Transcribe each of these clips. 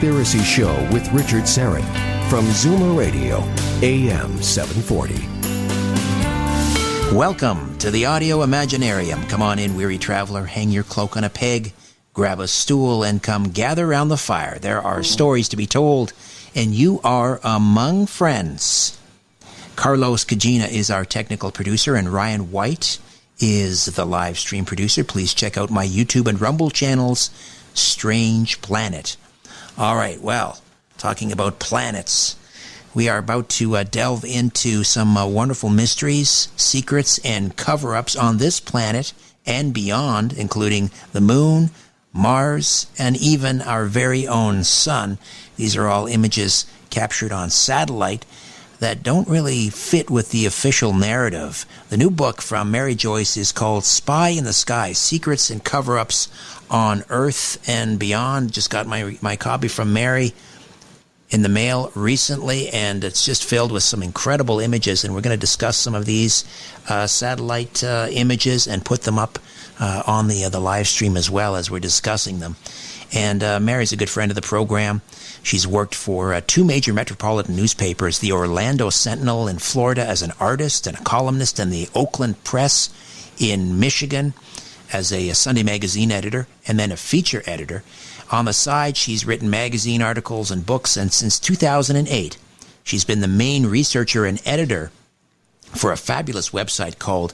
Conspiracy Show with Richard Syrett from Zoomer Radio, AM 740. Welcome to the Audio Imaginarium. Come on in, weary traveler, hang your cloak on a peg, grab a stool, and come gather round the fire. There are stories to be told, and you are among friends. Carlos Cagina is our technical producer, and Ryan White is the live stream producer. Please check out my YouTube and Rumble channels, Strange Planet. All right, well, talking about planets, we are about to uh, delve into some uh, wonderful mysteries, secrets, and cover ups on this planet and beyond, including the moon, Mars, and even our very own sun. These are all images captured on satellite that don't really fit with the official narrative. The new book from Mary Joyce is called Spy in the Sky Secrets and Cover Ups on Earth and Beyond. Just got my, my copy from Mary in the mail recently, and it's just filled with some incredible images. And we're going to discuss some of these uh, satellite uh, images and put them up uh, on the uh, the live stream as well as we're discussing them. And uh, Mary's a good friend of the program. She's worked for uh, two major metropolitan newspapers, the Orlando Sentinel in Florida as an artist and a columnist, and the Oakland Press in Michigan as a, a Sunday magazine editor, and then a feature editor. On the side, she's written magazine articles and books, and since 2008, she's been the main researcher and editor for a fabulous website called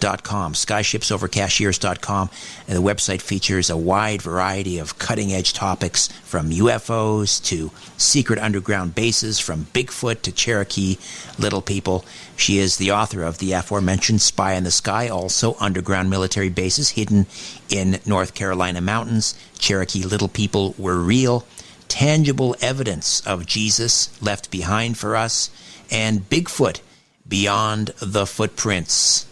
SkyshipsOverCashiers.com. SkyshipsOverCashiers.com. And the website features a wide variety of cutting edge topics from UFOs to secret underground bases, from Bigfoot to Cherokee Little People. She is the author of the aforementioned Spy in the Sky, also underground military bases hidden in North Carolina mountains. Cherokee Little People were real tangible evidence of Jesus left behind for us, and Bigfoot beyond the footprints.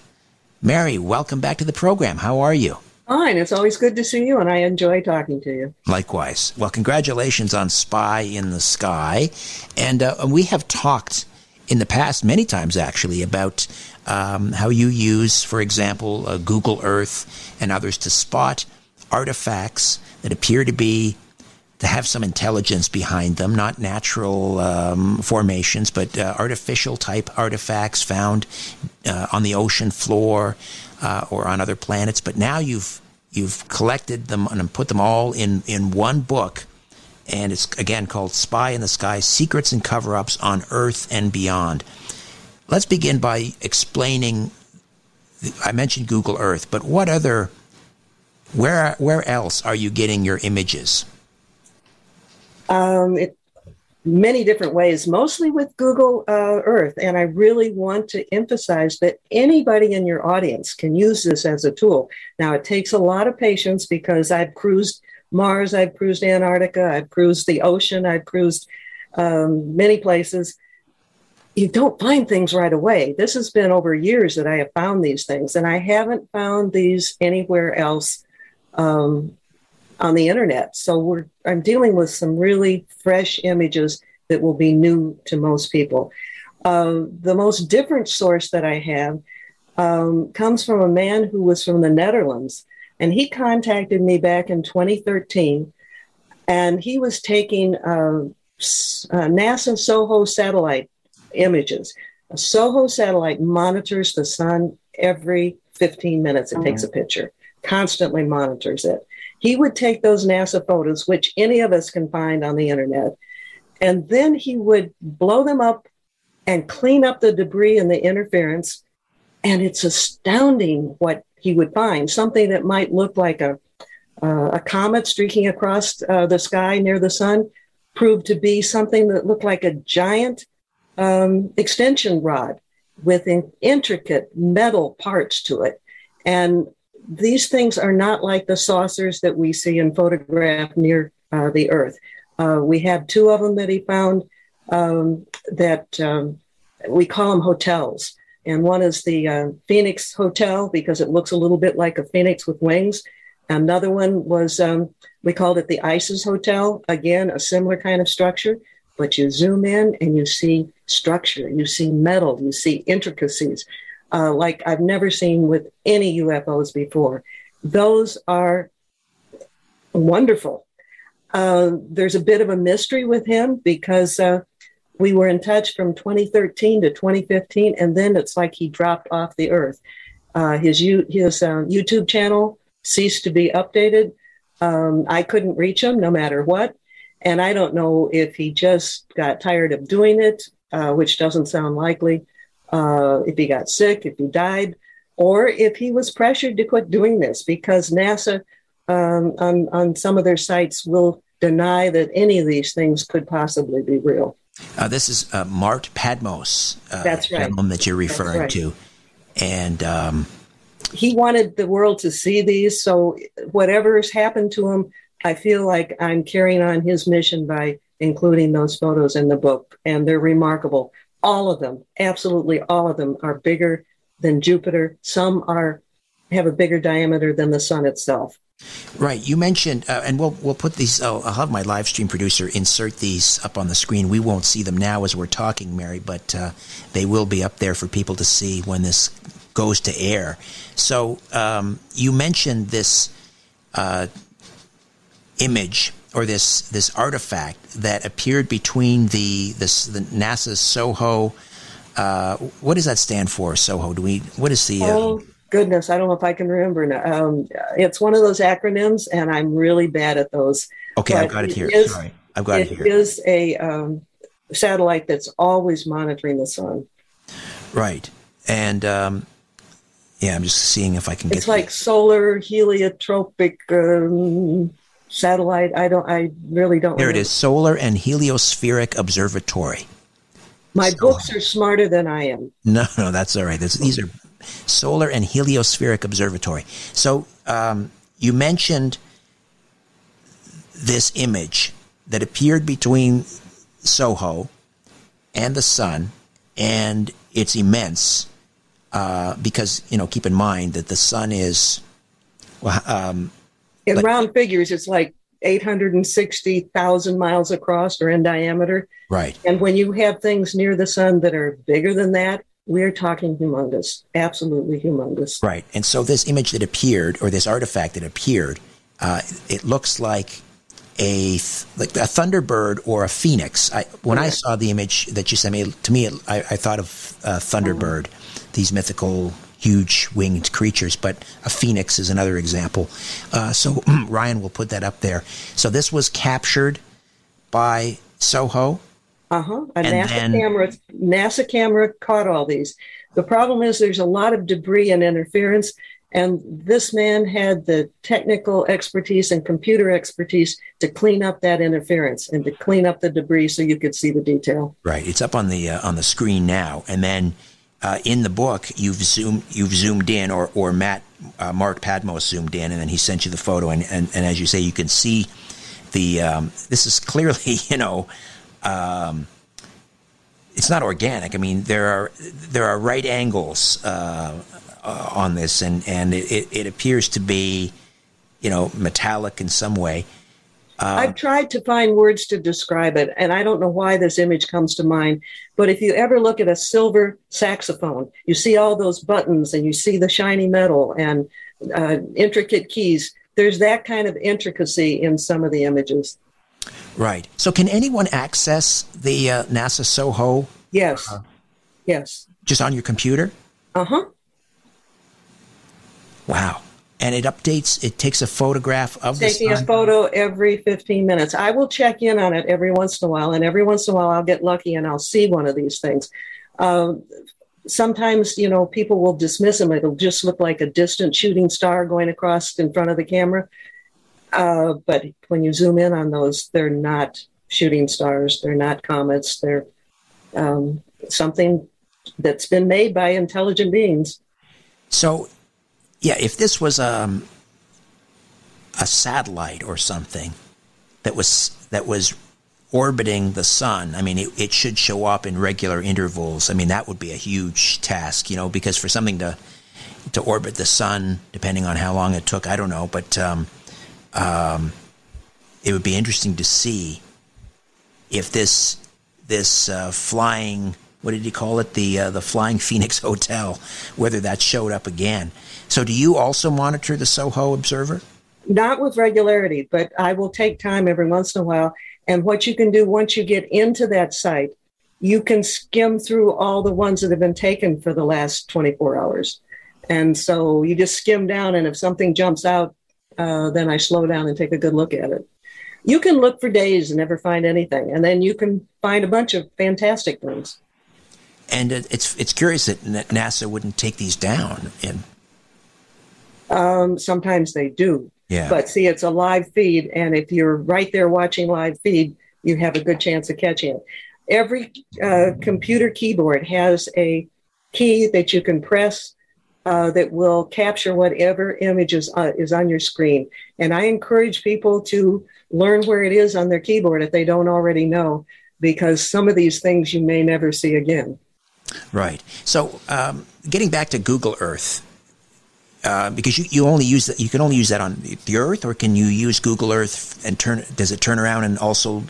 Mary, welcome back to the program. How are you? Fine. It's always good to see you, and I enjoy talking to you. Likewise. Well, congratulations on Spy in the Sky. And uh, we have talked in the past, many times actually, about um, how you use, for example, uh, Google Earth and others to spot artifacts that appear to be to have some intelligence behind them, not natural um, formations, but uh, artificial type artifacts found uh, on the ocean floor uh, or on other planets. But now you've you've collected them and put them all in in one book, and it's again called "Spy in the Sky: Secrets and Cover-ups on Earth and Beyond." Let's begin by explaining. I mentioned Google Earth, but what other where where else are you getting your images? Um, it, many different ways, mostly with Google uh, Earth. And I really want to emphasize that anybody in your audience can use this as a tool. Now, it takes a lot of patience because I've cruised Mars, I've cruised Antarctica, I've cruised the ocean, I've cruised um, many places. You don't find things right away. This has been over years that I have found these things, and I haven't found these anywhere else um, on the internet. So we're I'm dealing with some really fresh images that will be new to most people. Uh, the most different source that I have um, comes from a man who was from the Netherlands, and he contacted me back in 2013 And he was taking uh, uh, NASA SOHO satellite images. A SOHO satellite monitors the sun every 15 minutes. It mm-hmm. takes a picture, constantly monitors it. He would take those NASA photos, which any of us can find on the internet, and then he would blow them up and clean up the debris and the interference. And it's astounding what he would find something that might look like a, uh, a comet streaking across uh, the sky near the sun proved to be something that looked like a giant um, extension rod with intricate metal parts to it. And these things are not like the saucers that we see and photograph near uh, the Earth. Uh, we have two of them that he found um, that um, we call them hotels. And one is the uh, Phoenix Hotel because it looks a little bit like a phoenix with wings. Another one was, um, we called it the ISIS Hotel. Again, a similar kind of structure, but you zoom in and you see structure, you see metal, you see intricacies uh, like I've never seen with any UFOs before. Those are wonderful. Uh, there's a bit of a mystery with him because uh, we were in touch from 2013 to 2015, and then it's like he dropped off the earth. Uh, his his uh, YouTube channel ceased to be updated. Um, I couldn't reach him no matter what. And I don't know if he just got tired of doing it, uh, which doesn't sound likely, uh, if he got sick, if he died, or if he was pressured to quit doing this because NASA um, on, on some of their sites will deny that any of these things could possibly be real. Uh, this is uh, Mart Padmos, uh, That's right. gentleman that you're referring right. to. And um, he wanted the world to see these. So whatever has happened to him, I feel like I'm carrying on his mission by including those photos in the book. And they're remarkable. All of them, absolutely all of them, are bigger than Jupiter. Some are have a bigger diameter than the sun itself. Right. You mentioned, uh, and we'll we'll put these. Oh, I'll have my live stream producer insert these up on the screen. We won't see them now as we're talking, Mary, but uh, they will be up there for people to see when this goes to air. So um, you mentioned this uh, image or this this artifact that appeared between the this the NASA's SOHO. Uh, what does that stand for? SOHO? Do we? What is the? Uh, oh goodness, I don't know if I can remember now. Um, it's one of those acronyms, and I'm really bad at those. Okay, but I've got it here. Is, Sorry, I've got it, it here. It is a um, satellite that's always monitoring the sun. Right, and um, yeah, I'm just seeing if I can. Get It's like solar heliotropic um, satellite. I don't. I really don't. There it is. Solar and Heliospheric Observatory. My so, books are smarter than I am. No, no, that's all right. These are Solar and Heliospheric Observatory. So um, you mentioned this image that appeared between Soho and the sun, and it's immense uh, because you know keep in mind that the sun is well, um, in like, round figures, it's like 860,000 miles across or in diameter. Right. And when you have things near the sun that are bigger than that, we're talking humongous, absolutely humongous. Right. And so this image that appeared, or this artifact that appeared, uh, it looks like a like a thunderbird or a phoenix. I, when I saw the image that you sent me, to me, it, I, I, thought of a thunderbird, these mythical huge winged creatures, but a phoenix is another example. Uh, so Ryan will put that up there. So this was captured by Soho. Uh huh. A NASA then, camera. NASA camera caught all these. The problem is there's a lot of debris and interference, and this man had the technical expertise and computer expertise to clean up that interference and to clean up the debris so you could see the detail. Right. It's up on the uh, on the screen now, and then uh, in the book, you've zoomed you've zoomed in, or or Matt uh, Mart Patmos zoomed in, and then he sent you the photo, and, and, and as you say, you can see the um, this is clearly you know um, it's not organic. I mean, there are there are right angles uh, uh on this, and and it, it appears to be you know metallic in some way. Um, I've tried to find words to describe it, and I don't know why this image comes to mind. But if you ever look at a silver saxophone, you see all those buttons and you see the shiny metal and uh, intricate keys. There's that kind of intricacy in some of the images. Right. So, can anyone access the uh, NASA SOHO? Yes. Uh, yes. Just on your computer? Uh huh. Wow. And it updates, it takes a photograph of Taking a photo every 15 minutes. I will check in on it every once in a while, and every once in a while I'll get lucky and I'll see one of these things. Uh, sometimes, you know, people will dismiss them. It'll just look like a distant shooting star going across in front of the camera. Uh, but when you zoom in on those, they're not shooting stars. They're not comets. They're um, something that's been made by intelligent beings. So, yeah, if this was um, a satellite or something that was that was orbiting the sun, I mean, it, it should show up in regular intervals. I mean, that would be a huge task, you know, because for something to to orbit the sun, depending on how long it took, I don't know, but um, um, it would be interesting to see if this this uh, flying what did he call it the uh, the flying phoenix hotel whether that showed up again so do you also monitor the soho observer not with regularity but i will take time every once in a while and what you can do once you get into that site you can skim through all the ones that have been taken for the last 24 hours and so you just skim down and if something jumps out uh, then I slow down and take a good look at it. You can look for days and never find anything, and then you can find a bunch of fantastic things. And it's it's curious that NASA wouldn't take these down. And um, sometimes they do. Yeah. But see, it's a live feed, and if you're right there watching live feed, you have a good chance of catching it. Every uh, computer keyboard has a key that you can press uh, that will capture whatever image is, uh, is on your screen. And I encourage people to learn where it is on their keyboard if they don't already know, because some of these things you may never see again. Right. So, um, getting back to Google Earth, uh, because you, you only use that, you can only use that on the Earth, or can you use Google Earth and turn? Does it turn around and also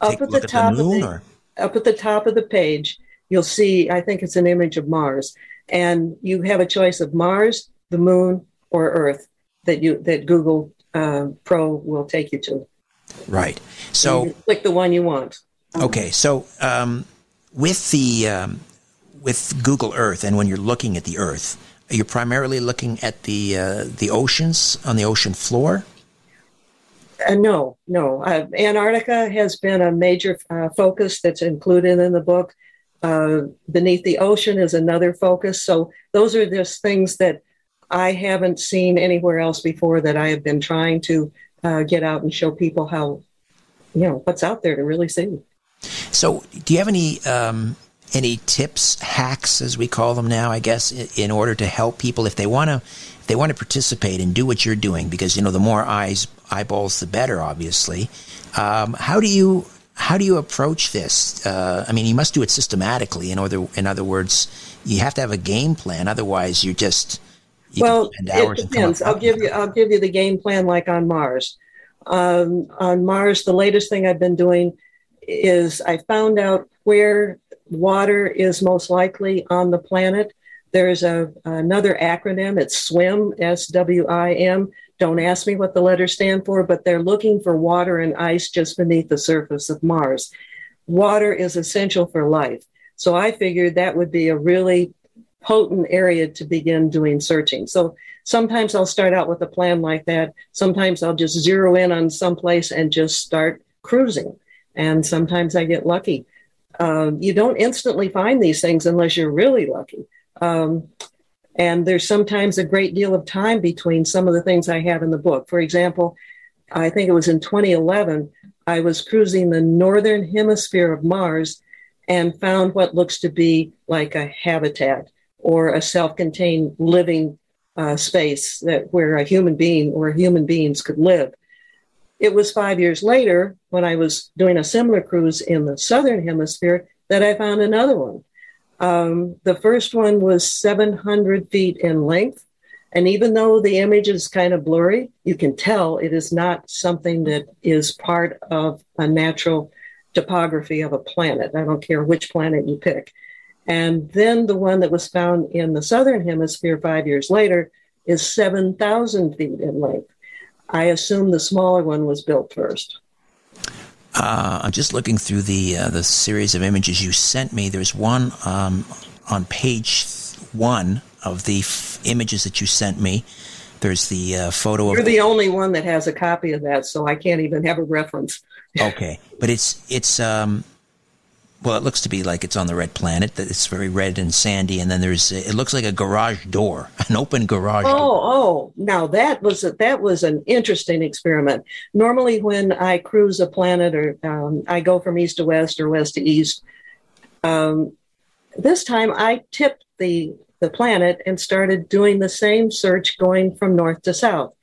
up at the top the moon, of the, up at the top of the page? You'll see. I think it's an image of Mars, and you have a choice of Mars, the Moon, or Earth that you that Google uh, Pro will take you to. Right. So click the one you want. Okay. So um, with the um, with Google Earth, and when you're looking at the Earth, are primarily looking at the uh, the oceans on the ocean floor? Uh, no, no. Uh, Antarctica has been a major uh, focus that's included in the book. Uh, beneath the ocean is another focus. So those are just things that I haven't seen anywhere else before that I have been trying to uh, get out and show people how, you know, what's out there to really see. So, do you have any um, any tips, hacks, as we call them now? I guess in order to help people if they want to if they want to participate and do what you're doing, because you know the more eyes eyeballs, the better. Obviously, um, how do you how do you approach this? Uh, I mean, you must do it systematically. In other, in other words, you have to have a game plan. Otherwise, you just you well, it depends. I'll give you. I'll give you the game plan like on Mars. Um, on Mars, the latest thing I've been doing is I found out where water is most likely on the planet. There's a another acronym. It's SWIM, S W I M. Don't ask me what the letters stand for, but they're looking for water and ice just beneath the surface of Mars. Water is essential for life. So I figured that would be a really potent area to begin doing searching. So sometimes I'll start out with a plan like that. Sometimes I'll just zero in on some place and just start cruising. And sometimes I get lucky. Uh, you don't instantly find these things unless you're really lucky. Um, and there's sometimes a great deal of time between some of the things I have in the book. For example, I think it was in 2011, I was cruising the northern hemisphere of Mars and found what looks to be like a habitat or a self contained living uh, space that where a human being or human beings could live. It was five years later when I was doing a similar cruise in the southern hemisphere that I found another one. Um, the first one was 700 feet in length. And even though the image is kind of blurry, you can tell it is not something that is part of a natural topography of a planet. I don't care which planet you pick. And then the one that was found in the southern hemisphere five years later is 7,000 feet in length. I assume the smaller one was built first. Uh, I'm just looking through the uh, the series of images you sent me. There's one um, on page one of the f- images that you sent me. There's the uh, photo of You're of. the only one that has a copy of that, so I can't even have a reference. okay, but it's it's um, well, it looks to be like it's on the red planet. That it's very red and sandy, and then there's it looks like a garage door, an open garage. Oh, door. oh! Now that was a, that was an interesting experiment. Normally, when I cruise a planet or um, I go from east to west or west to east, um, this time I tipped the the planet and started doing the same search going from north to south.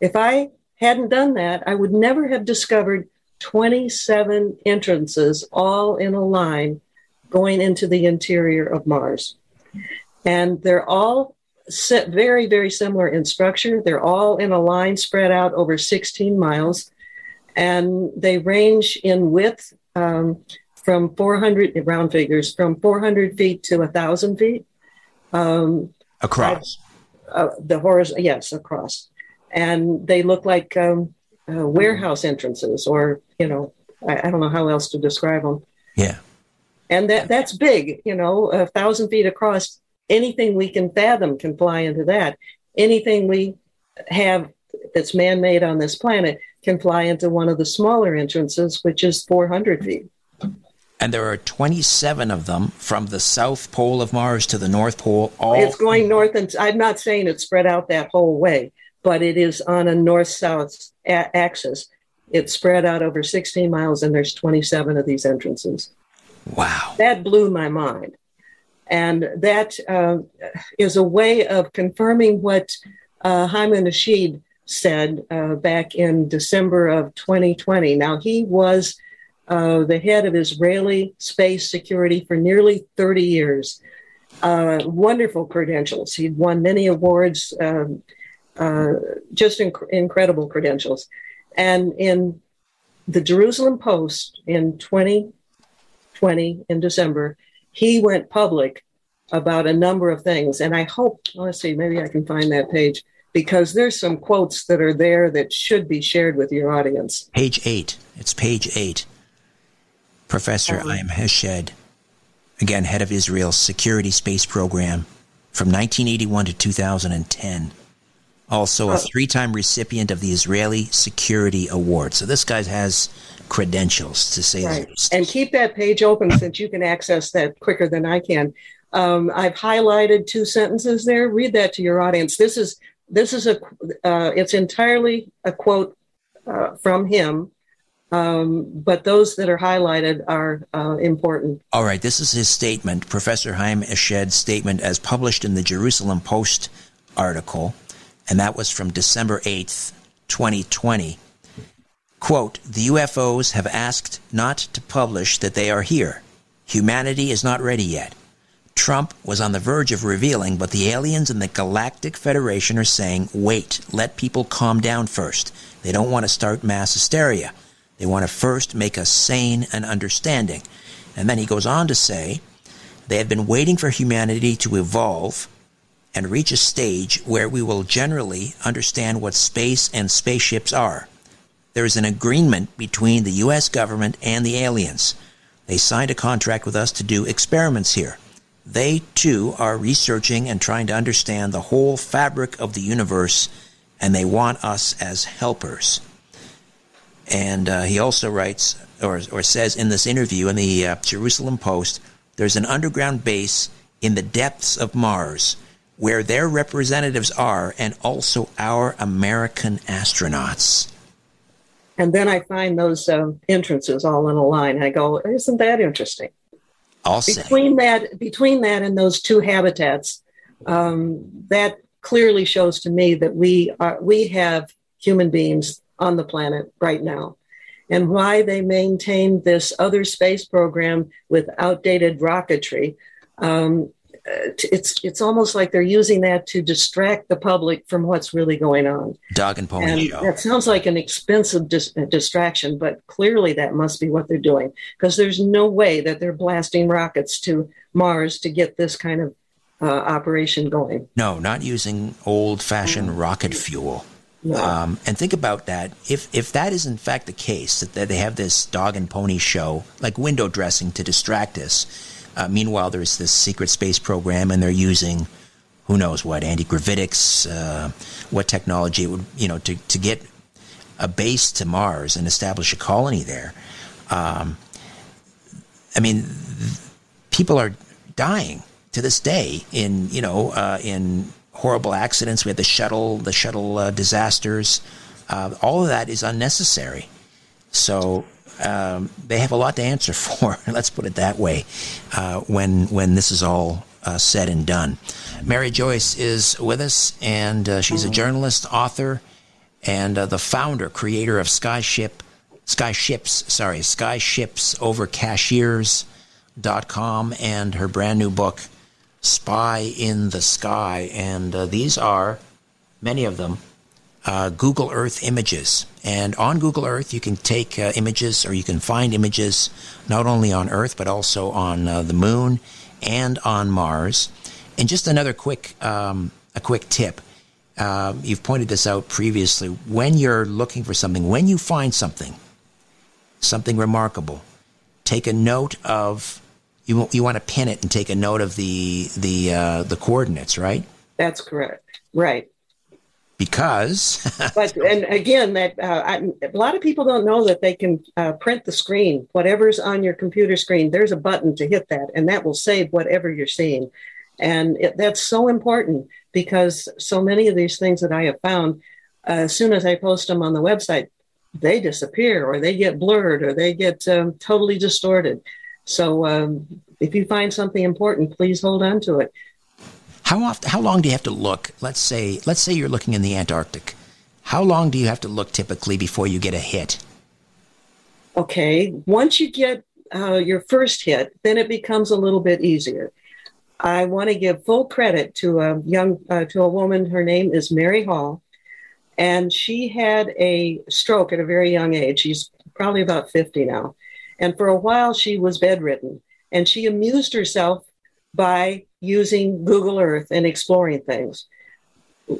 If I hadn't done that, I would never have discovered 27 entrances all in a line going into the interior of Mars. And they're all set very, very similar in structure. They're all in a line spread out over 16 miles. And they range in width um, from 400, round figures, from 400 feet to 1,000 feet. Um, Across. uh, the horizontal, yes, across. And they look like um, uh, warehouse entrances, or, you know, I, I don't know how else to describe them. Yeah. And that, that's big, you know, a thousand feet across. Anything we can fathom can fly into that. Anything we have that's man made on this planet can fly into one of the smaller entrances, which is 400 feet. And there are 27 of them from the south pole of Mars to the north pole. All It's going north, and I'm not saying it's spread out that whole way, but it is on a north south a- axis. It's spread out over 16 miles, and there's 27 of these entrances. wow. That blew my mind. And that uh, is a way of confirming what uh, Haim Eshed said uh, back in December of 2020. Now, he was uh, the head of Israeli space security for nearly 30 years. Uh, wonderful credentials. He'd won many awards, um, uh, just inc- incredible credentials. And in the Jerusalem Post in 2020, in December, he went public about a number of things. And I hope, let's see, maybe I can find that page because there's some quotes that are there that should be shared with your audience. Page 8. It's page 8. Professor Chaim Eshed, again, head of Israel's security space program from 1981 to 2010. Also, a three time recipient of the Israeli Security Award. So this guy has credentials, to say Right. the least. And keep that page open since you can access that quicker than I can. Um, I've highlighted two sentences there. Read that to your audience. This is this is a uh, it's entirely a quote uh, from him, um, but those that are highlighted are uh, important. All right, this is his statement, Professor Chaim Eshed's statement as published in the Jerusalem Post article, and that was from December 8th, 2020. Quote, the UFOs have asked not to publish that they are here. Humanity is not ready yet. Trump was on the verge of revealing, but the aliens in the Galactic Federation are saying, wait, let people calm down first. They don't want to start mass hysteria. They want to first make us sane and understanding. And then he goes on to say, they have been waiting for humanity to evolve and reach a stage where we will generally understand what space and spaceships are. There is an agreement between the U.S. government and the aliens. They signed a contract with us to do experiments here. They, too, are researching and trying to understand the whole fabric of the universe, and they want us as helpers. And uh, he also writes, or, or says in this interview in the uh, Jerusalem Post, there's an underground base in the depths of Mars where their representatives are, and also our American astronauts. And then I find those um, entrances all in a line. I go, isn't that interesting? I'll say. between that between that and those two habitats um, that clearly shows to me that we are we have human beings on the planet right now and why they maintain this other space program with outdated rocketry um, it's it's almost like they're using that to distract the public from what's really going on Dog and pony and show. that sounds like an expensive dis- uh, distraction, but clearly that must be what they're doing because there's no way that they're blasting rockets to Mars to get this kind of uh, operation going. No, not using old fashioned rocket fuel. Um, and think about that. If if that is in fact the case, that they have this dog and pony show, like window dressing to distract us. Uh, meanwhile, there's this secret space program, and they're using who knows what anti-gravitics, uh, what technology it would you know to to get a base to Mars and establish a colony there. Um, I mean, people are dying to this day in you know uh, in horrible accidents. We had the shuttle, the shuttle uh, disasters. Uh, all of that is unnecessary. So um, they have a lot to answer for. Let's put it that way. Uh, when when this is all uh, said and done, Mary Joyce is with us, and uh, she's a journalist, author, and uh, the founder, creator of Skyship, Skyships. Sorry, Skyships over Cashiers.com, and her brand new book spy in the sky. And uh, these are, many of them, uh, Google Earth images. And on Google Earth, you can take uh, images or you can find images not only on Earth, but also on uh, the moon and on Mars. And just another quick, um, a quick tip. Uh, you've pointed this out previously. When you're looking for something, when you find something, something remarkable, take a note of you you want to pin it and take a note of the the uh, the coordinates, right? That's correct. Right. Because, but and again, that uh, I, a lot of people don't know that they can uh, print the screen. Whatever's on your computer screen, there's a button to hit that, and that will save whatever you're seeing. And it, that's so important because so many of these things that I have found, uh, as soon as I post them on the website, they disappear or they get blurred or they get um, totally distorted. So um, if you find something important, please hold on to it. How often? How long do you have to look? Let's say, let's say you're looking in the Antarctic. How long do you have to look typically before you get a hit? Okay, once you get uh, your first hit, then it becomes a little bit easier. I want to give full credit to a young uh, to a woman. Her name is Mary Hall, and she had a stroke at a very young age. She's probably about fifty now, and for a while, she was bedridden. And she amused herself by using Google Earth and exploring things.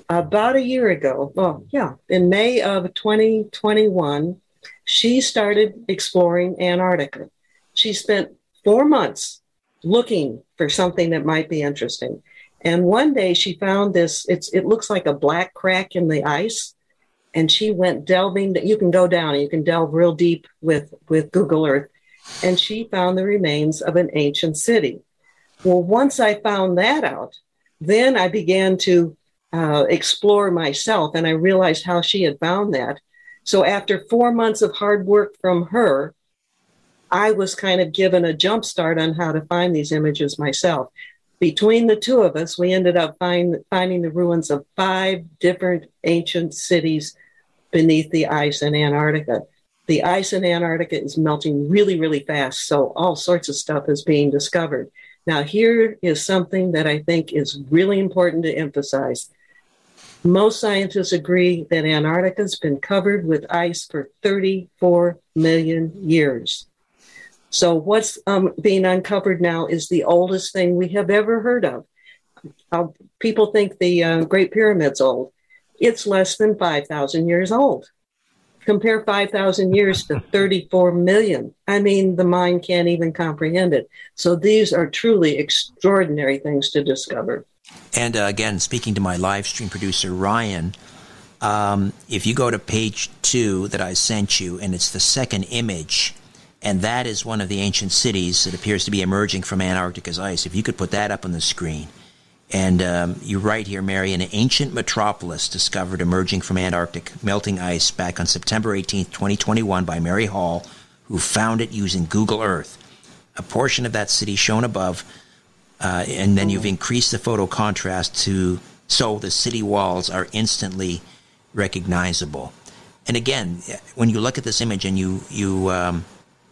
About a year ago, well, yeah, in May of 2021, she started exploring Antarctica. She spent four months looking for something that might be interesting. And one day she found this, it's, it looks like a black crack in the ice and she went delving. You can go down you can delve real deep with with Google Earth, and she found the remains of an ancient city. Well, once I found that out, then I began to uh, explore myself, and I realized how she had found that. So after four months of hard work from her, I was kind of given a jump start on how to find these images myself. Between the two of us, we ended up find, finding the ruins of five different ancient cities beneath the ice in Antarctica. The ice in Antarctica is melting really, really fast, so all sorts of stuff is being discovered. Now, here is something that I think is really important to emphasize. Most scientists agree that Antarctica has been covered with ice for 34 million years. So, what's um, being uncovered now is the oldest thing we have ever heard of. Uh, people think the uh, Great Pyramid's old it's less than 5,000 years old. Compare 5,000 years to 34 million. I mean, the mind can't even comprehend it. So these are truly extraordinary things to discover. And uh, again, speaking to my live stream producer, Ryan, um, if you go to page two that I sent you, and it's the second image, and that is one of the ancient cities that appears to be emerging from Antarctica's ice. If you could put that up on the screen. And um, you write here, Mary, an ancient metropolis discovered emerging from Antarctic melting ice back on September 18, 2021, by Mary Hall, who found it using Google Earth. A portion of that city shown above, uh, and then you've increased the photo contrast to so the city walls are instantly recognizable. And again, when you look at this image and you you um,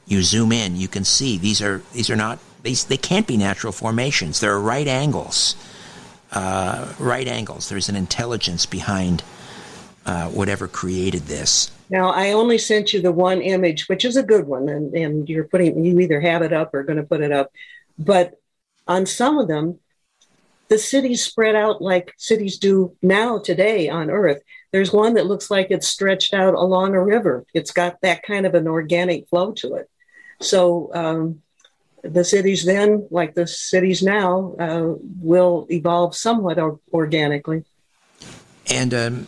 you zoom in, you can see these are these are not these they can't be natural formations. They're right angles uh, right angles. There's an intelligence behind uh, whatever created this. Now, I only sent you the one image, which is a good one, and, and you're putting, you either have it up or going to put it up. But on some of them, the cities spread out like cities do now today on Earth. There's one that looks like it's stretched out along a river. It's got that kind of an organic flow to it. So um, the cities then, like the cities now, uh, will evolve somewhat or- organically. And um,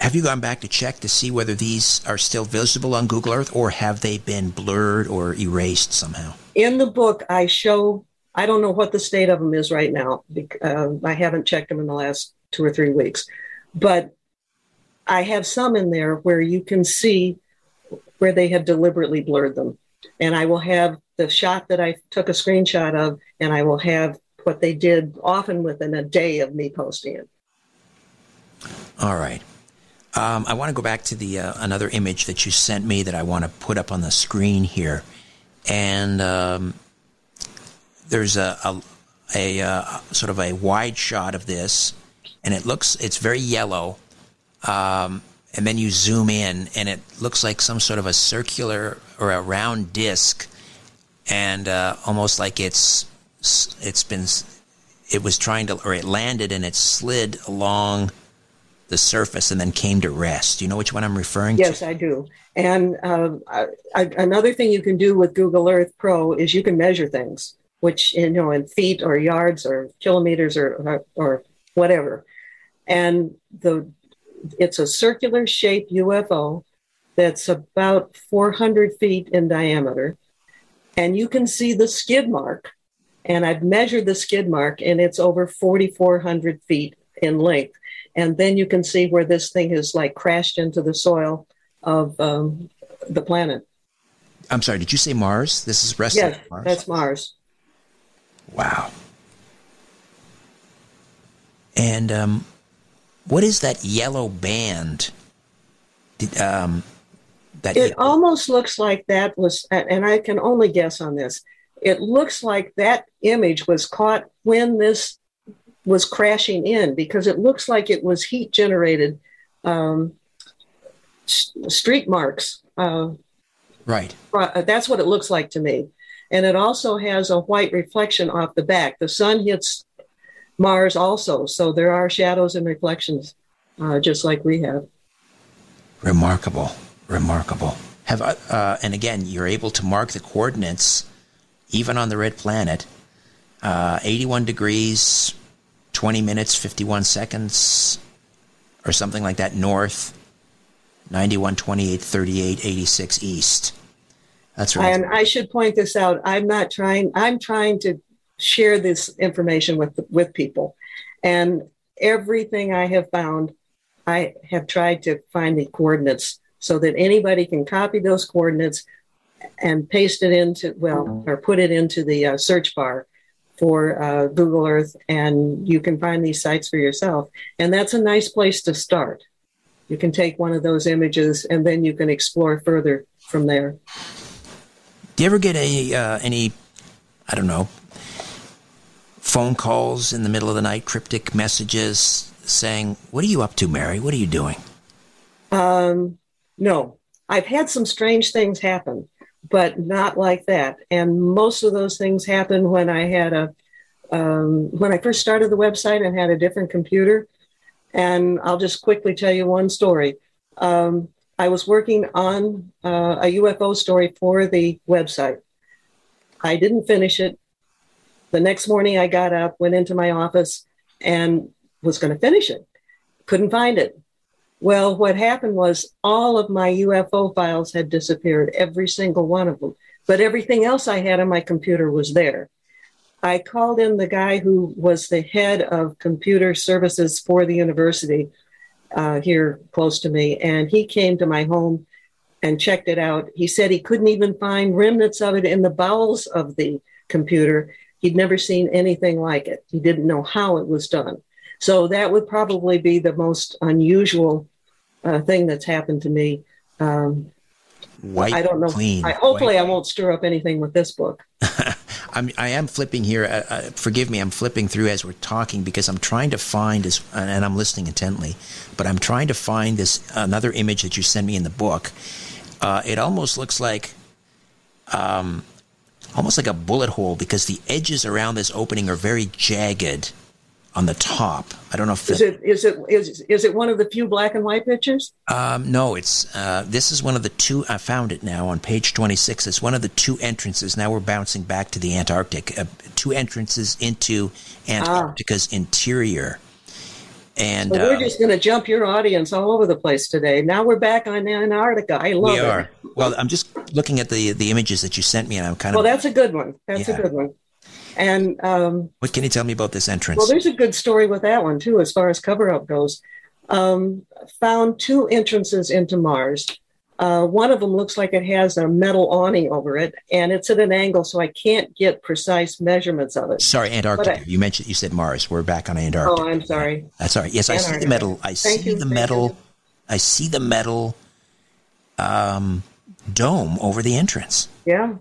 have you gone back to check to see whether these are still visible on Google Earth or have they been blurred or erased somehow? In the book, I show, I don't know what the state of them is right now. Uh, I haven't checked them in the last two or three weeks, but I have some in there where you can see where they have deliberately blurred them. And I will have the shot that I took a screenshot of, and I will have what they did often within a day of me posting it. All right. Um, I want to go back to the uh, another image that you sent me that I want to put up on the screen here, and um, there's a, a, a uh, sort of a wide shot of this, and it looks it's very yellow, um, and then you zoom in, and it looks like some sort of a circular or a round disc, and uh, almost like it's it's been it was trying to or it landed and it slid along the surface and then came to rest. Do you know which one I'm referring yes, to? Yes, I do. And uh, I, I, another thing you can do with Google Earth Pro is you can measure things, which you know in feet or yards or kilometers or or, or whatever. And the it's a circular shaped UFO that's about 400 feet in diameter, and you can see the skid mark. And I've measured the skid mark, and it's over 4,400 feet in length and then you can see where this thing has like crashed into the soil of um, the planet. I'm sorry, did you say Mars? This is resting yes, Mars? that's Mars. Wow. And um, what is that yellow band? Did, um, that it almost looks like that was, and I can only guess on this. It looks like that image was caught when this was crashing in because it looks like it was heat generated um, street marks. Uh, right. Uh, that's what it looks like to me. And it also has a white reflection off the back. The sun hits Mars also, so there are shadows and reflections, uh, just like we have. Remarkable, remarkable. Have uh, and again, you're able to mark the coordinates, even on the red planet. Uh, 81 degrees, 20 minutes, 51 seconds, or something like that north, 91, 28, 38, 86 east. That's right. And I should point this out. I'm not trying, I'm trying to share this information with, with people. And everything I have found, I have tried to find the coordinates so that anybody can copy those coordinates and paste it into, well, or put it into the uh, search bar for uh, Google Earth, and you can find these sites for yourself. And that's a nice place to start. You can take one of those images, and then you can explore further from there. Do you ever get any uh, any, I don't know, phone calls in the middle of the night, cryptic messages saying, "What are you up to, Mary? What are you doing?" Um, no, I've had some strange things happen but not like that. And most of those things happened when I had a um, when I first started the website and had a different computer. And I'll just quickly tell you one story. Um, I was working on uh, a UFO story for the website. I didn't finish it. The next morning, I got up, went into my office, and was going to finish it. Couldn't find it. Well, what happened was all of my UFO files had disappeared, every single one of them. But everything else I had on my computer was there. I called in the guy who was the head of computer services for the university uh, here close to me, and he came to my home and checked it out. He said he couldn't even find remnants of it in the bowels of the computer. He'd never seen anything like it. He didn't know how it was done. So that would probably be the most unusual uh, thing that's happened to me. Um, White, I don't know. Clean, I, hopefully, white. I won't stir up anything with this book. I'm, I am flipping here. Uh, uh, forgive me, I'm flipping through as we're talking because I'm trying to find this, and I'm listening intently. But I'm trying to find this another image that you sent me in the book. Uh, it almost looks like, um, almost like a bullet hole because the edges around this opening are very jagged on the top. I don't know if is the, it is it is is it one of the few black and white pictures? Um, no, it's uh, this is one of the two. I found it now on page twenty six. It's one of the two entrances. Now we're bouncing back to the Antarctic. Uh, two entrances into Antarctica's ah. interior. And so we're uh, just going to jump your audience all over the place today. Now we're back on Antarctica. I love we it. are. Well, I'm just looking at the the images that you sent me, and I'm kind of. Well, that's a good one. That's yeah. a good one. And um, what can you tell me about this entrance? Well, there's a good story with that one too, as far as cover up goes. Um, found two entrances into Mars. Uh, one of them looks like it has a metal awning over it, and it's at an angle, so I can't get precise measurements of it. Sorry, Antarctica. I, you mentioned you said Mars. We're back on Antarctica. Oh, I'm sorry. That's all right. Yes, Antarctica. I see the metal. I Thank see you. the metal. You. I see the metal um, dome over the entrance. Yeah,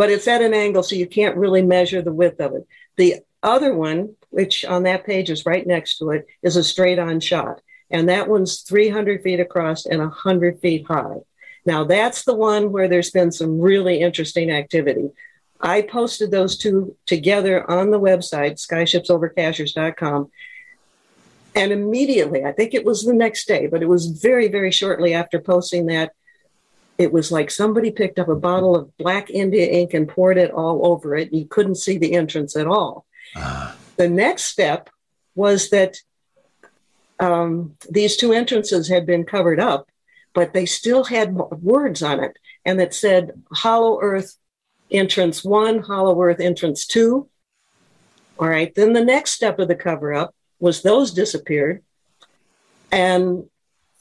but it's at an angle, so you can't really measure the width of it. The other one, which on that page is right next to it, is a straight on shot. And that one's 300 feet across and 100 feet high. Now, that's the one where there's been some really interesting activity. I posted those two together on the website, skyshipsovercashiers.com. And immediately, I think it was the next day, but it was very, very shortly after posting that, it was like somebody picked up a bottle of black India ink and poured it all over it. You couldn't see the entrance at all. Uh. The next step was that um, these two entrances had been covered up but they still had words on it. And it said Hollow Earth entrance one, Hollow Earth entrance two. All right. Then the next step of the cover up was those disappeared. And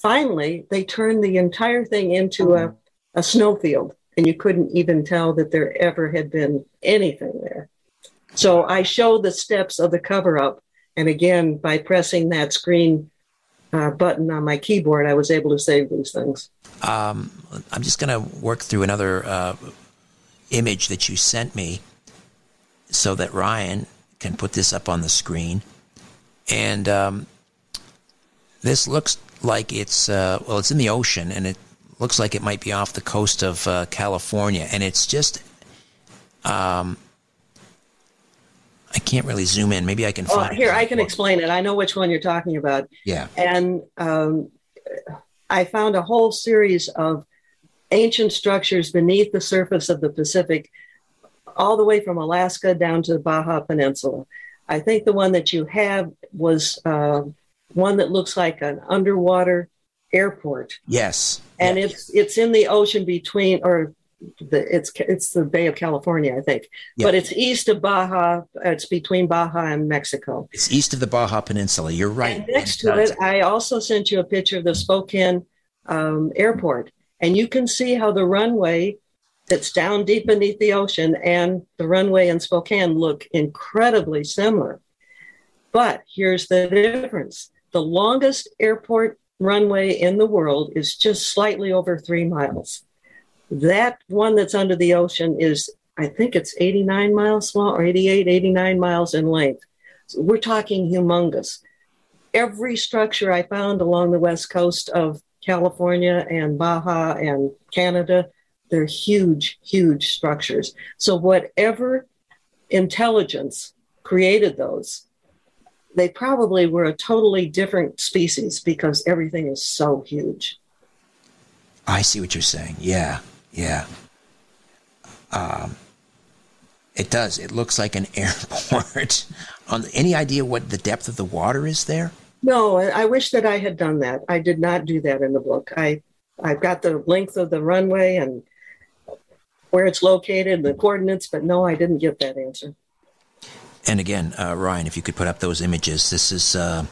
finally, they turned the entire thing into a, a snowfield. And you couldn't even tell that there ever had been anything there. So I show the steps of the cover up. And again, by pressing that screen uh, button on my keyboard, I was able to save these things. Um, I'm just going to work through another uh, image that you sent me so that Ryan can put this up on the screen. And um, this looks like it's, uh, well, it's in the ocean and it looks like it might be off the coast of uh, California. And it's just um, I can't really zoom in. Maybe I can find. Oh, here, I can explain it. I know which one you're talking about. Yeah. And um, I found a whole series of ancient structures beneath the surface of the Pacific, all the way from Alaska down to the Baja Peninsula. I think the one that you have was uh, one that looks like an underwater airport. Yes. And yes. it's it's in the ocean between or the, it's it's the Bay of California, I think, yeah. but it's east of Baja. It's between Baja and Mexico. It's east of the Baja Peninsula. You're right. And next to it, I also sent you a picture of the Spokane um, airport, and you can see how the runway that's down deep beneath the ocean and the runway in Spokane look incredibly similar. But here's the difference: the longest airport runway in the world is just slightly over three miles. That one that's under the ocean is, I think it's 89 miles long or 88, 89 miles in length. So we're talking humongous. Every structure I found along the west coast of California and Baja and Canada, they're huge, huge structures. So, whatever intelligence created those, they probably were a totally different species because everything is so huge. I see what you're saying. Yeah. Yeah. Um, it does. It looks like an airport. On any idea what the depth of the water is there? No, I wish that I had done that. I did not do that in the book. I I've got the length of the runway and where it's located, the coordinates, but no, I didn't get that answer. And again, uh, Ryan, if you could put up those images, this is uh,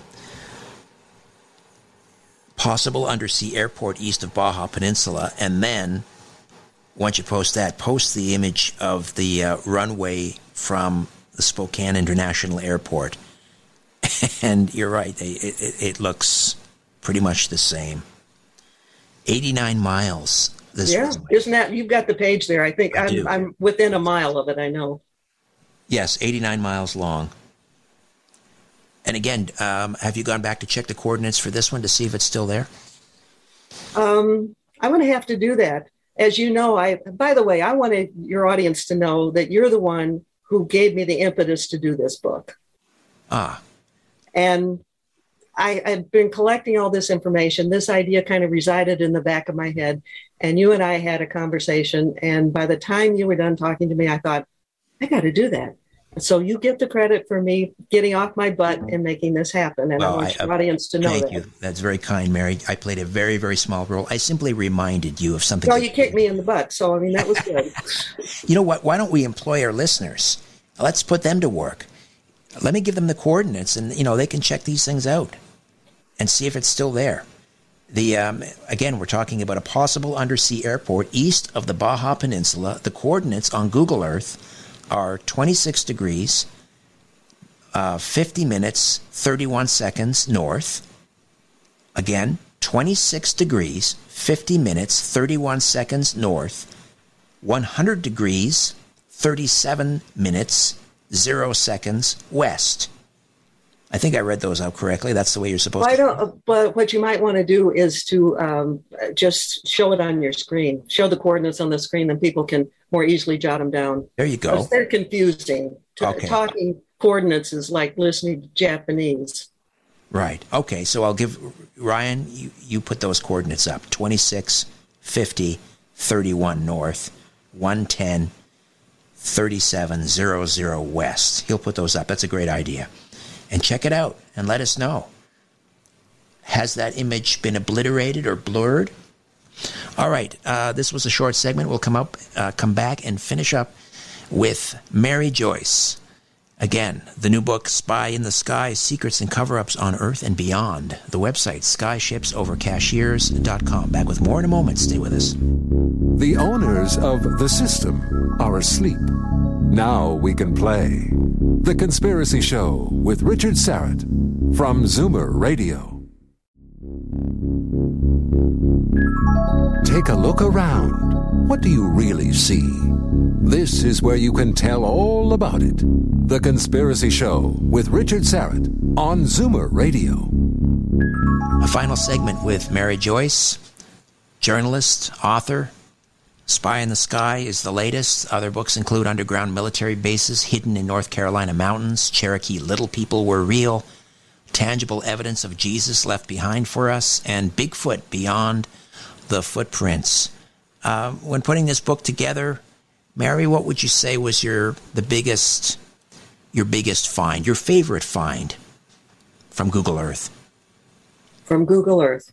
possible undersea airport east of Baja Peninsula, and then once you post that, post the image of the uh, runway from the Spokane International Airport. and you're right, it, it, it, looks pretty much the same. 89 miles. This yeah, runway. isn't that you've got the page there? I think I am I'm, I'm within a mile of it. I know. Yes, 89 miles long. And again, um, have you gone back to check the coordinates for this one to see if it's still there? Um, I'm going to have to do that as you know, I, by the way, I wanted your audience to know that you're the one who gave me the impetus to do this book. Ah, And I had been collecting all this information. This idea kind of resided in the back of my head. And you and I had a conversation. And by the time you were done talking to me, I thought, I got to do that. So you get the credit for me getting off my butt and making this happen. And well, I want I, your audience to know thank that. you. That's very kind, Mary. I played a very, very small role. I simply reminded you of something. Well, you kicked me in the butt. So, I mean, that was good. you know what? Why don't we employ our listeners? Let's put them to work. Let me give them the coordinates and, you know, they can check these things out and see if it's still there. The um, again, we're talking about a possible undersea airport east of the Baja Peninsula. The coordinates on Google Earth are 26 degrees, uh, 50 minutes, 31 seconds north. Again, 26 degrees, 50 minutes, 31 seconds north. 100 degrees, 37 minutes, 0 seconds west. I think I read those out correctly. That's the way you're supposed well, to. I don't. But what you might want to do is to um, just show it on your screen. Show the coordinates on the screen, then people can more easily jot them down. There you go. They're confusing. Okay. Talking coordinates is like listening to Japanese. Right. Okay. So I'll give Ryan. You you put those coordinates up: 26, 50, 31 north, 110, 37, 00 west. He'll put those up. That's a great idea and check it out and let us know. Has that image been obliterated or blurred? All right, uh, this was a short segment. We'll come up, uh, come back, and finish up with Mary Joyce. Again, the new book, Spy in the Sky Secrets and Cover Ups on Earth and Beyond. The website, skyshipsovercashiers.com. Back with more in a moment. Stay with us. The owners of the system are asleep. Now we can play. The Conspiracy Show with Richard Syrett from Zoomer Radio. Take a look around. What do you really see? This is where you can tell all about it. The Conspiracy Show with Richard Syrett on Zoomer Radio. A final segment with Mary Joyce, journalist, author, Spy in the Sky is the latest. Other books include Underground Military Bases Hidden in North Carolina Mountains, Cherokee Little People Were Real, Tangible Evidence of Jesus Left Behind for Us, and Bigfoot Beyond the Footprints. Uh, when putting this book together, Mary, what would you say was your the biggest your biggest find, your favorite find from Google Earth? From Google Earth.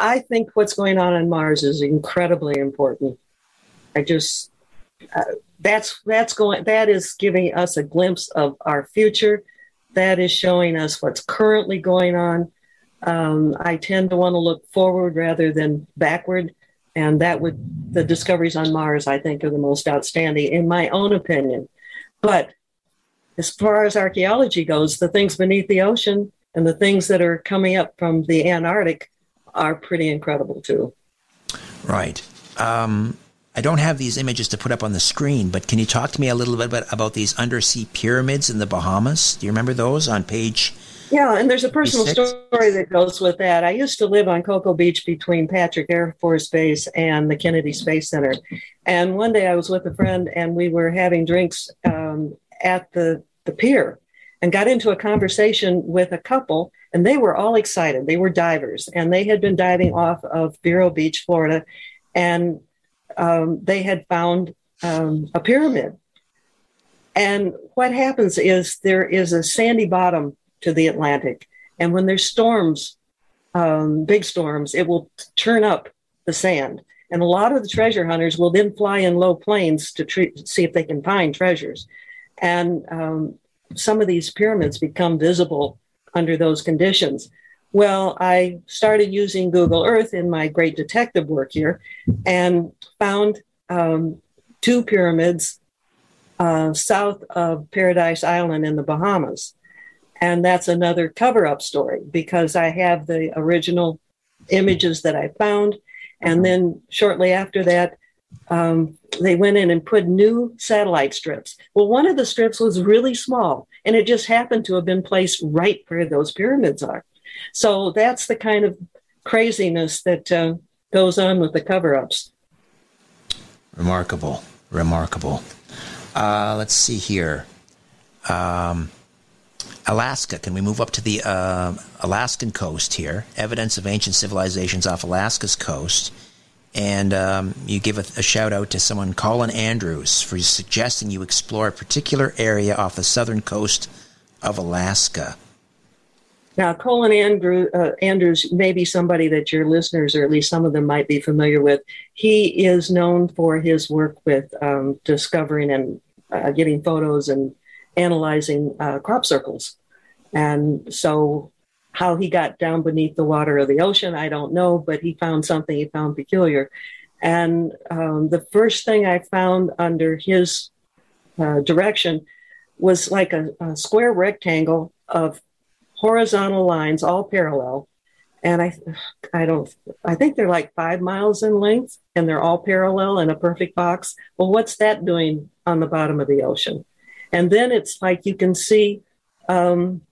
I think what's going on on Mars is incredibly important. I just uh, that's that's going that is giving us a glimpse of our future. That is showing us what's currently going on. Um, I tend to want to look forward rather than backward, and that would the discoveries on Mars I think are the most outstanding in my own opinion. But as far as archaeology goes, the things beneath the ocean and the things that are coming up from the Antarctic are pretty incredible too. Right. Um, I don't have these images to put up on the screen, but can you talk to me a little bit about about these undersea pyramids in the Bahamas? Do you remember those on page? Yeah, and there's a personal story that goes with that. I used to live on Cocoa Beach between Patrick Air Force Base and the Kennedy Space Center. And one day I was with a friend and we were having drinks um, at the, the pier and got into a conversation with a couple and they were all excited. They were divers and they had been diving off of Vero Beach, Florida. And um, they had found um, a pyramid. And what happens is there is a sandy bottom to the Atlantic. And when there's storms, um, big storms, it will turn up the sand. And a lot of the treasure hunters will then fly in low planes to see if they can find treasures. And um, some of these pyramids become visible under those conditions. Well, I started using Google Earth in my great detective work here and found um, two pyramids uh, south of Paradise Island in the Bahamas. And that's another cover up story because I have the original images that I found. And then shortly after that, um, they went in and put new satellite strips. Well, one of the strips was really small, and it just happened to have been placed right where those pyramids are. So that's the kind of craziness that uh, goes on with the cover ups. Remarkable. Remarkable. Uh, let's see here. Um, Alaska. Can we move up to the uh, Alaskan coast here? Evidence of ancient civilizations off Alaska's coast. And um, you give a, a, shout out to someone, Colin Andrews, for suggesting you explore a particular area off the southern coast of Alaska. Now, Colin Andrew, uh, Andrews may be somebody that your listeners, or at least some of them, might be familiar with. He is known for his work with um, discovering and uh, getting photos and analyzing uh, crop circles. And so, how he got down beneath the water of the ocean, I don't know, but he found something he found peculiar. And um, the first thing I found under his uh, direction was like a, a square rectangle of horizontal lines, all parallel. And I, I don't, I think they're like five miles in length and they're all parallel in a perfect box. Well, what's that doing on the bottom of the ocean? And then it's like you can see um,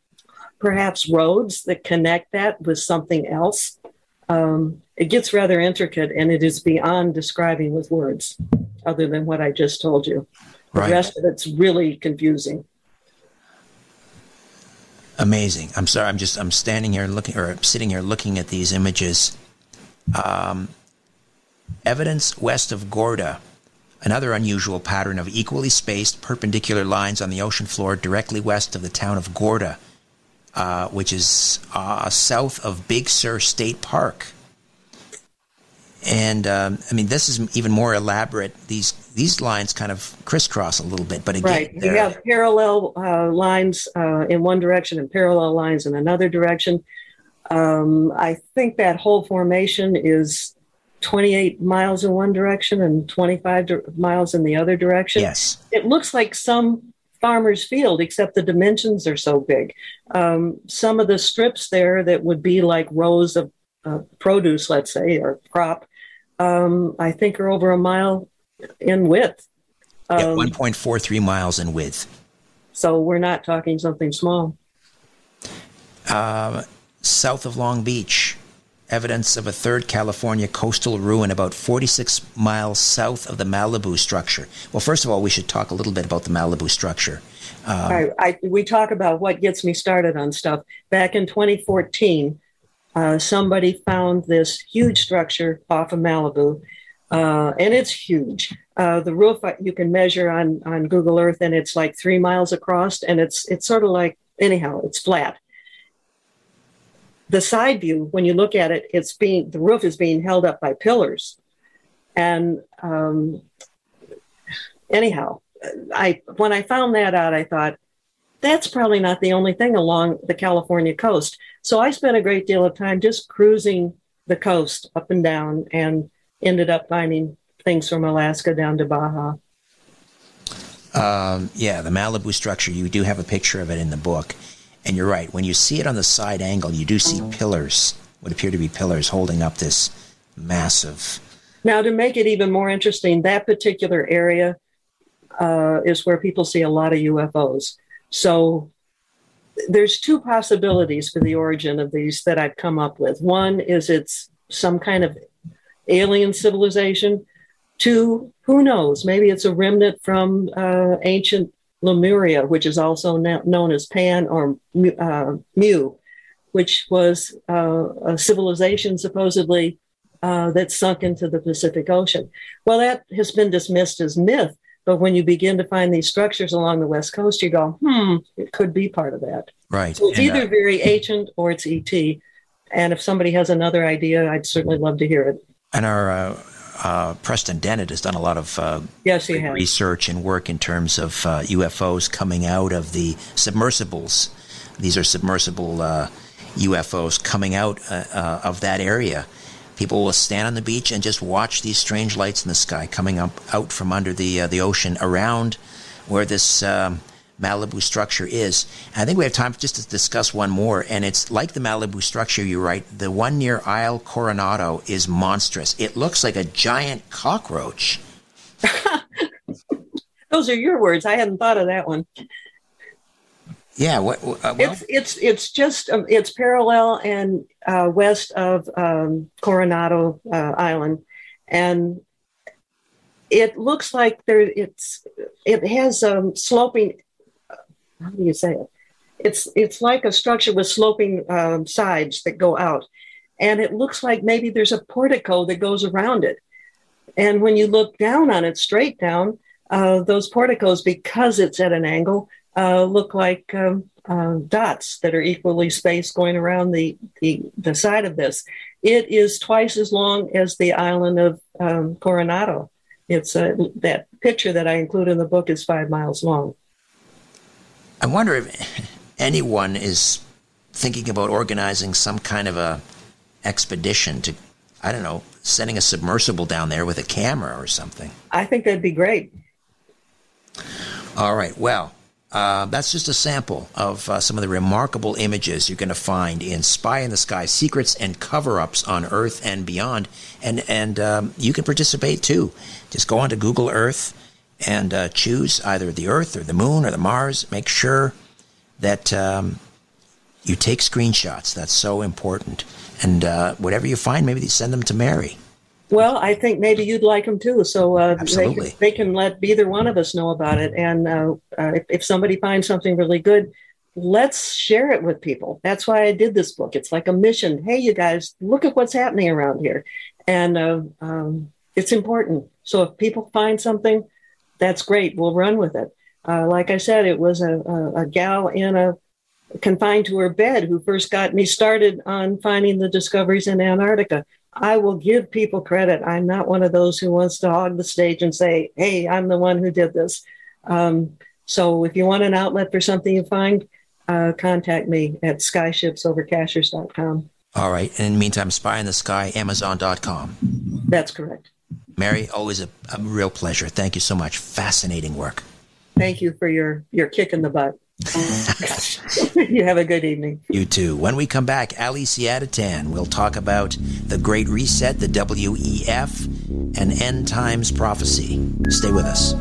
perhaps roads that connect that with something else. Um, it gets rather intricate and it is beyond describing with words, other than what I just told you. The right. rest of it's really confusing amazing. I'm sorry. I'm just I'm standing here looking or sitting here looking at these images. Um, evidence west of Gorda, another unusual pattern of equally spaced perpendicular lines on the ocean floor directly west of the town of Gorda, uh, which is uh, south of Big Sur State Park. And um, I mean, this is even more elaborate. These these lines kind of crisscross a little bit, but again, right. You have parallel uh, lines uh, in one direction and parallel lines in another direction. Um, I think that whole formation is 28 miles in one direction and 25 di- miles in the other direction. Yes, it looks like some farmer's field, except the dimensions are so big. Um, some of the strips there that would be like rows of uh, produce, let's say, or crop, um, I think are over a mile in width. Um, yeah, 1.43 miles in width. So we're not talking something small. Uh, south of Long Beach, evidence of a third California coastal ruin about 46 miles south of the Malibu structure. Well, first of all, we should talk a little bit about the Malibu structure. Um, I, I, we talk about what gets me started on stuff. Back in 2014, uh, somebody found this huge structure off of Malibu, uh, and it's huge. Uh, the roof uh, you can measure on on Google Earth, and it's like three miles across, and it's it's sort of like anyhow, it's flat. The side view, when you look at it, it's being the roof is being held up by pillars, and um, anyhow, I when I found that out, I thought that's probably not the only thing along the California coast. So I spent a great deal of time just cruising the coast up and down and ended up finding things from Alaska down to Baja. Um, yeah, the Malibu structure, you do have a picture of it in the book. And you're right. When you see it on the side angle, you do see pillars, what appear to be pillars holding up this massive. Now, to make it even more interesting, that particular area uh, is where people see a lot of UFOs. So there's two possibilities for the origin of these that I've come up with. One is it's some kind of alien civilization. Two, who knows? Maybe it's a remnant from uh, ancient Lemuria, which is also known as Pan or uh, Mu, which was uh, a civilization supposedly uh, that sunk into the Pacific Ocean. Well, that has been dismissed as myth but when you begin to find these structures along the West Coast, you go, hmm, it could be part of that. Right. So it's and, either uh, very ancient or it's ET. And if somebody has another idea, I'd certainly love to hear it. And our uh, uh, Preston Dennett has done a lot of uh, yes, he has. research and work in terms of UFOs uh, coming out of the submersibles. These are submersible UFOs uh, coming out of that area. People will stand on the beach and just watch these strange lights in the sky coming up out from under the uh, the ocean around where this um, Malibu structure is. And I think we have time just to discuss one more, and it's like the Malibu structure. you write. The one near Isle Coronado is monstrous. It looks like a giant cockroach. Those are your words. I hadn't thought of that one. Yeah, what, uh, well, it's it's it's just um, it's parallel and uh, west of um, Coronado uh, Island, and it looks like there it's it has um, sloping. How do you say it? it's it's like a structure with sloping um, sides that go out, and it looks like maybe there's a portico that goes around it. And when you look down on it, straight down, uh, those porticos, because it's at an angle, uh, look like um, uh, dots that are equally spaced going around the, the, the side of this. It is twice as long as the island of um, Coronado. It's uh, that picture that I include in the book is five miles long. I wonder if anyone is thinking about organizing some kind of a expedition to, I don't know, sending a submersible down there with a camera or something. I think that'd be great. All right. Well, uh, that's just a sample of uh, some of the remarkable images you're going to find in Spy in the Sky Secrets and Cover Ups on Earth and Beyond. And, and um, you can participate too. Just go onto Google Earth and uh, choose either the Earth or the Moon or the Mars. Make sure that um, you take screenshots. That's so important. And uh, whatever you find, maybe send them to Mary. Well, I think maybe you'd like them too. So uh, They, can, they can let either one of us know about it. And uh, uh, if, if, somebody finds something really good, let's share it with people. That's why I did this book. It's like a mission. Hey, you guys, look at what's happening around here. And uh, um, it's important. So if people find something, that's great. We'll run with it. Uh, like I said, it was a, a, a gal in a confined to her bed who first got me started on finding the discoveries in Antarctica. I will give people credit. I'm not one of those who wants to hog the stage and say, hey, I'm the one who did this. Um, so if you want an outlet for something you find, uh, contact me at skyshipsovercashiers.com. All right. And in the meantime, Spy in the Sky, Amazon.com. That's correct. Mary, always a, a real pleasure. Thank you so much. Fascinating work. Thank you for your, your kick in the butt. you have a good evening. You too. When we come back, Ali Siadatan will talk about the Great Reset, the WEF, and end times prophecy. Stay with us.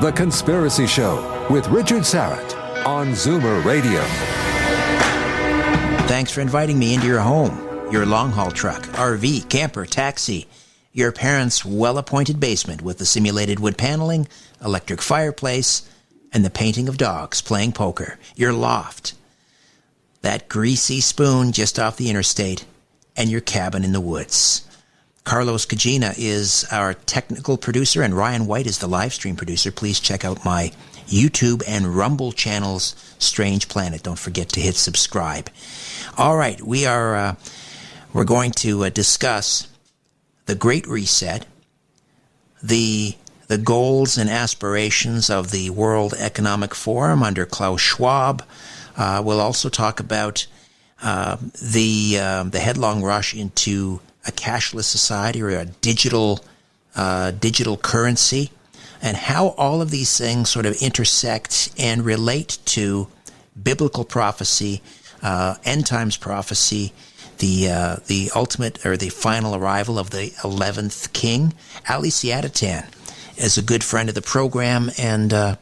The Conspiracy Show with Richard Syrett on Zoomer Radio. Thanks for inviting me into your home, your long haul truck, RV, camper, taxi, your parents' well appointed basement with the simulated wood paneling, electric fireplace, and the painting of dogs playing poker, your loft, that greasy spoon just off the interstate, and your cabin in the woods. Carlos Cagina is our technical producer, and Ryan White is the live stream producer. Please check out my YouTube and Rumble channels, Strange Planet. Don't forget to hit subscribe. All right, we are uh, we're going to uh, discuss the Great Reset, the the goals and aspirations of the World Economic Forum under Klaus Schwab. Uh, we'll also talk about uh, the uh, the headlong rush into a cashless society or a digital uh, digital currency, and how all of these things sort of intersect and relate to biblical prophecy, uh, end times prophecy, the uh, the ultimate or the final arrival of the eleventh king. Ali Siadatan is a good friend of the program, and uh,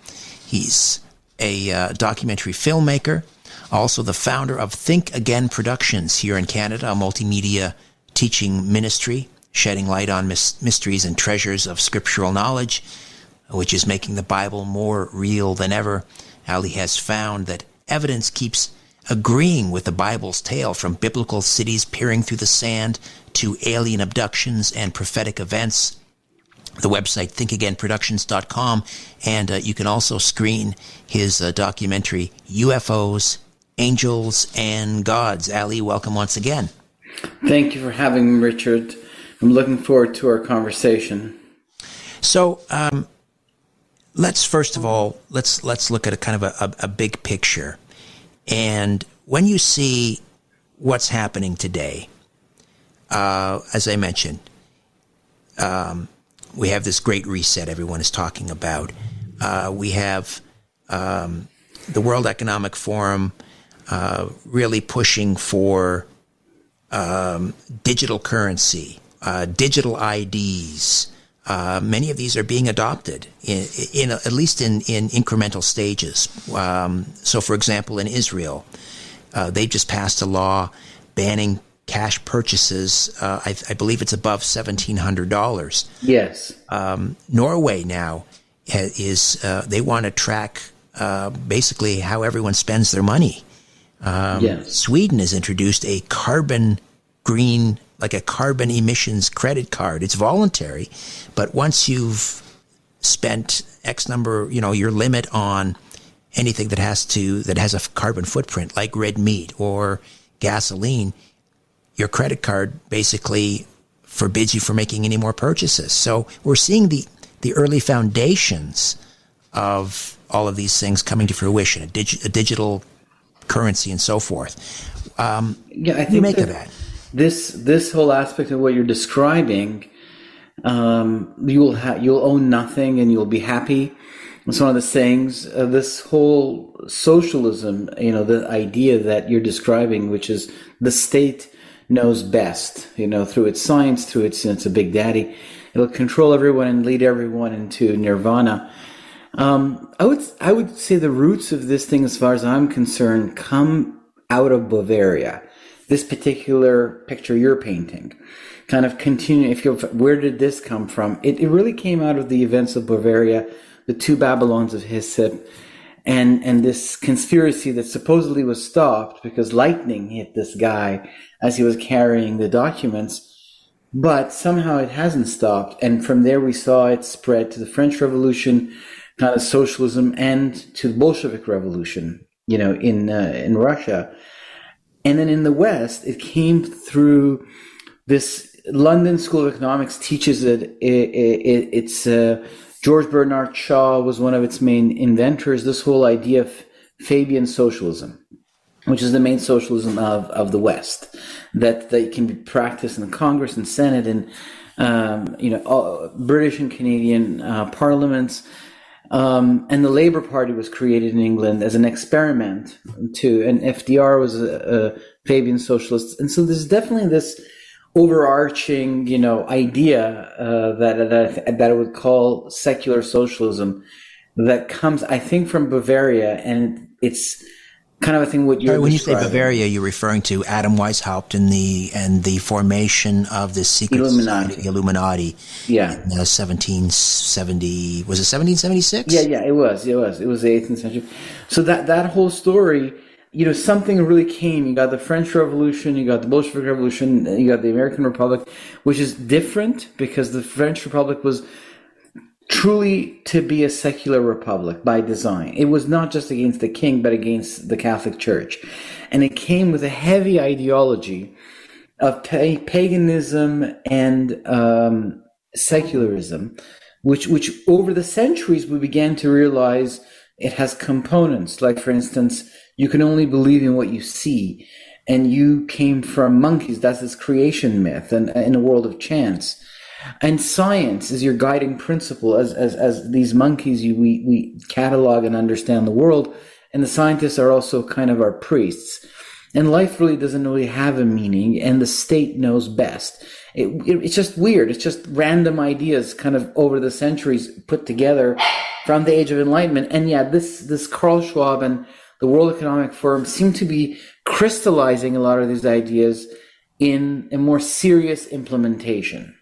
he's a uh, documentary filmmaker, also the founder of Think Again Productions here in Canada, a multimedia teaching ministry, shedding light on mysteries and treasures of scriptural knowledge. which is making the Bible more real than ever. Ali has found that evidence keeps agreeing with the Bible's tale from biblical cities peering through the sand to alien abductions and prophetic events. The website thinkagainproductions.com, and uh, you can also screen his uh, documentary UFOs, Angels, and Gods. Ali, welcome once again. Thank you for having me, Richard. I'm looking forward to our conversation. So, um, let's first of all let's let's look at a kind of a, a, a big picture. And when you see what's happening today, uh, as I mentioned, um, we have this great reset everyone is talking about. Uh, we have um, the World Economic Forum uh, really pushing for um, digital currency, uh, digital IDs. Uh, many of these are being adopted in, in at least in, in incremental stages. Um, so, for example, in Israel, uh, they just passed a law banning cash purchases. Uh, I, I, believe it's above seventeen hundred dollars. Yes. Um, Norway now is uh, they want to track uh, basically how everyone spends their money. Um. Sweden has introduced a carbon green, like a carbon emissions credit card. It's voluntary, but once you've spent X number, you know, your limit on anything that has to that has a carbon footprint, like red meat or gasoline, your credit card basically forbids you from making any more purchases. So we're seeing the the early foundations of all of these things coming to fruition, a, dig, a digital currency and so forth. Um, yeah, I think make of that. This this whole aspect of what you're describing, um, you'll ha- you'll own nothing and you'll be happy. It's one of the sayings. Uh, this whole socialism, you know, the idea that you're describing, which is the state knows best, you know, through its science, through its it's a big daddy. It'll control everyone and lead everyone into nirvana. Um, I would I would say the roots of this thing, as far as I'm concerned, come out of Bavaria. This particular picture you're painting, kind of continue. If you where did this come from? It, it really came out of the events of Bavaria, the two Babylons of Hislop, and and this conspiracy that supposedly was stopped because lightning hit this guy as he was carrying the documents. But somehow it hasn't stopped, and from there we saw it spread to the French Revolution kind of socialism and to the Bolshevik Revolution, you know, in uh, in Russia, and then in the West, it came through this London School of Economics teaches it. it, it it's uh, George Bernard Shaw was one of its main inventors. This whole idea of Fabian socialism, which is the main socialism of, of the West, that that can be practiced in the Congress and Senate and um, you know all, British and Canadian uh, parliaments um, and the Labour Party was created in England as an experiment to, and FDR was a, a Fabian socialist. And so there's definitely this overarching, you know, idea uh, that, that that I would call secular socialism that comes, I think, from Bavaria, and it's kind of a thing what you're when you say Bavaria, you're referring to Adam Weishaupt and the and the formation of the secret Illuminati. Society, Illuminati. Yeah, in, uh, 1770 was it 1776? Yeah, yeah, it was. It was. It was the 18th century. So that that whole story. You know, something really came. You got the French Revolution, you got the Bolshevik Revolution, you got the American Republic, which is different because the French Republic was truly to be a secular republic by design. It was not just against the king, but against the Catholic Church. And it came with a heavy ideology of paganism and um, secularism, which, which over the centuries we began to realize it has components. Like, for instance, you can only believe in what you see. And you came from monkeys. That's this creation myth and in a world of chance and science is your guiding principle as as, as these monkeys you we, we catalog and understand the world and the scientists are also kind of our priests. And life really doesn't really have a meaning and the state knows best. It, it, it's just weird. It's just random ideas kind of over the centuries put together from the age of enlightenment. And yeah this this carl schwab and the world economic forum seem to be crystallizing a lot of these ideas in a more serious implementation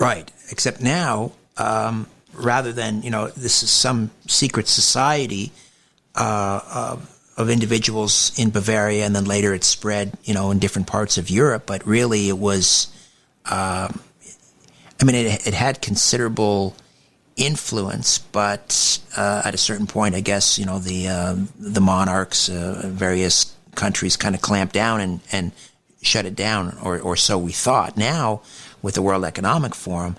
Right. Except now, um, rather than you know this is some secret society uh, of, of individuals in Bavaria, and then later it spread you know in different parts of Europe. But really, it was, uh, I mean, it, it had considerable influence, but uh, at a certain point, I guess you know the uh, the monarchs, uh, various countries, kind of clamped down and and shut it down, or or so we thought. Now, with the World Economic Forum,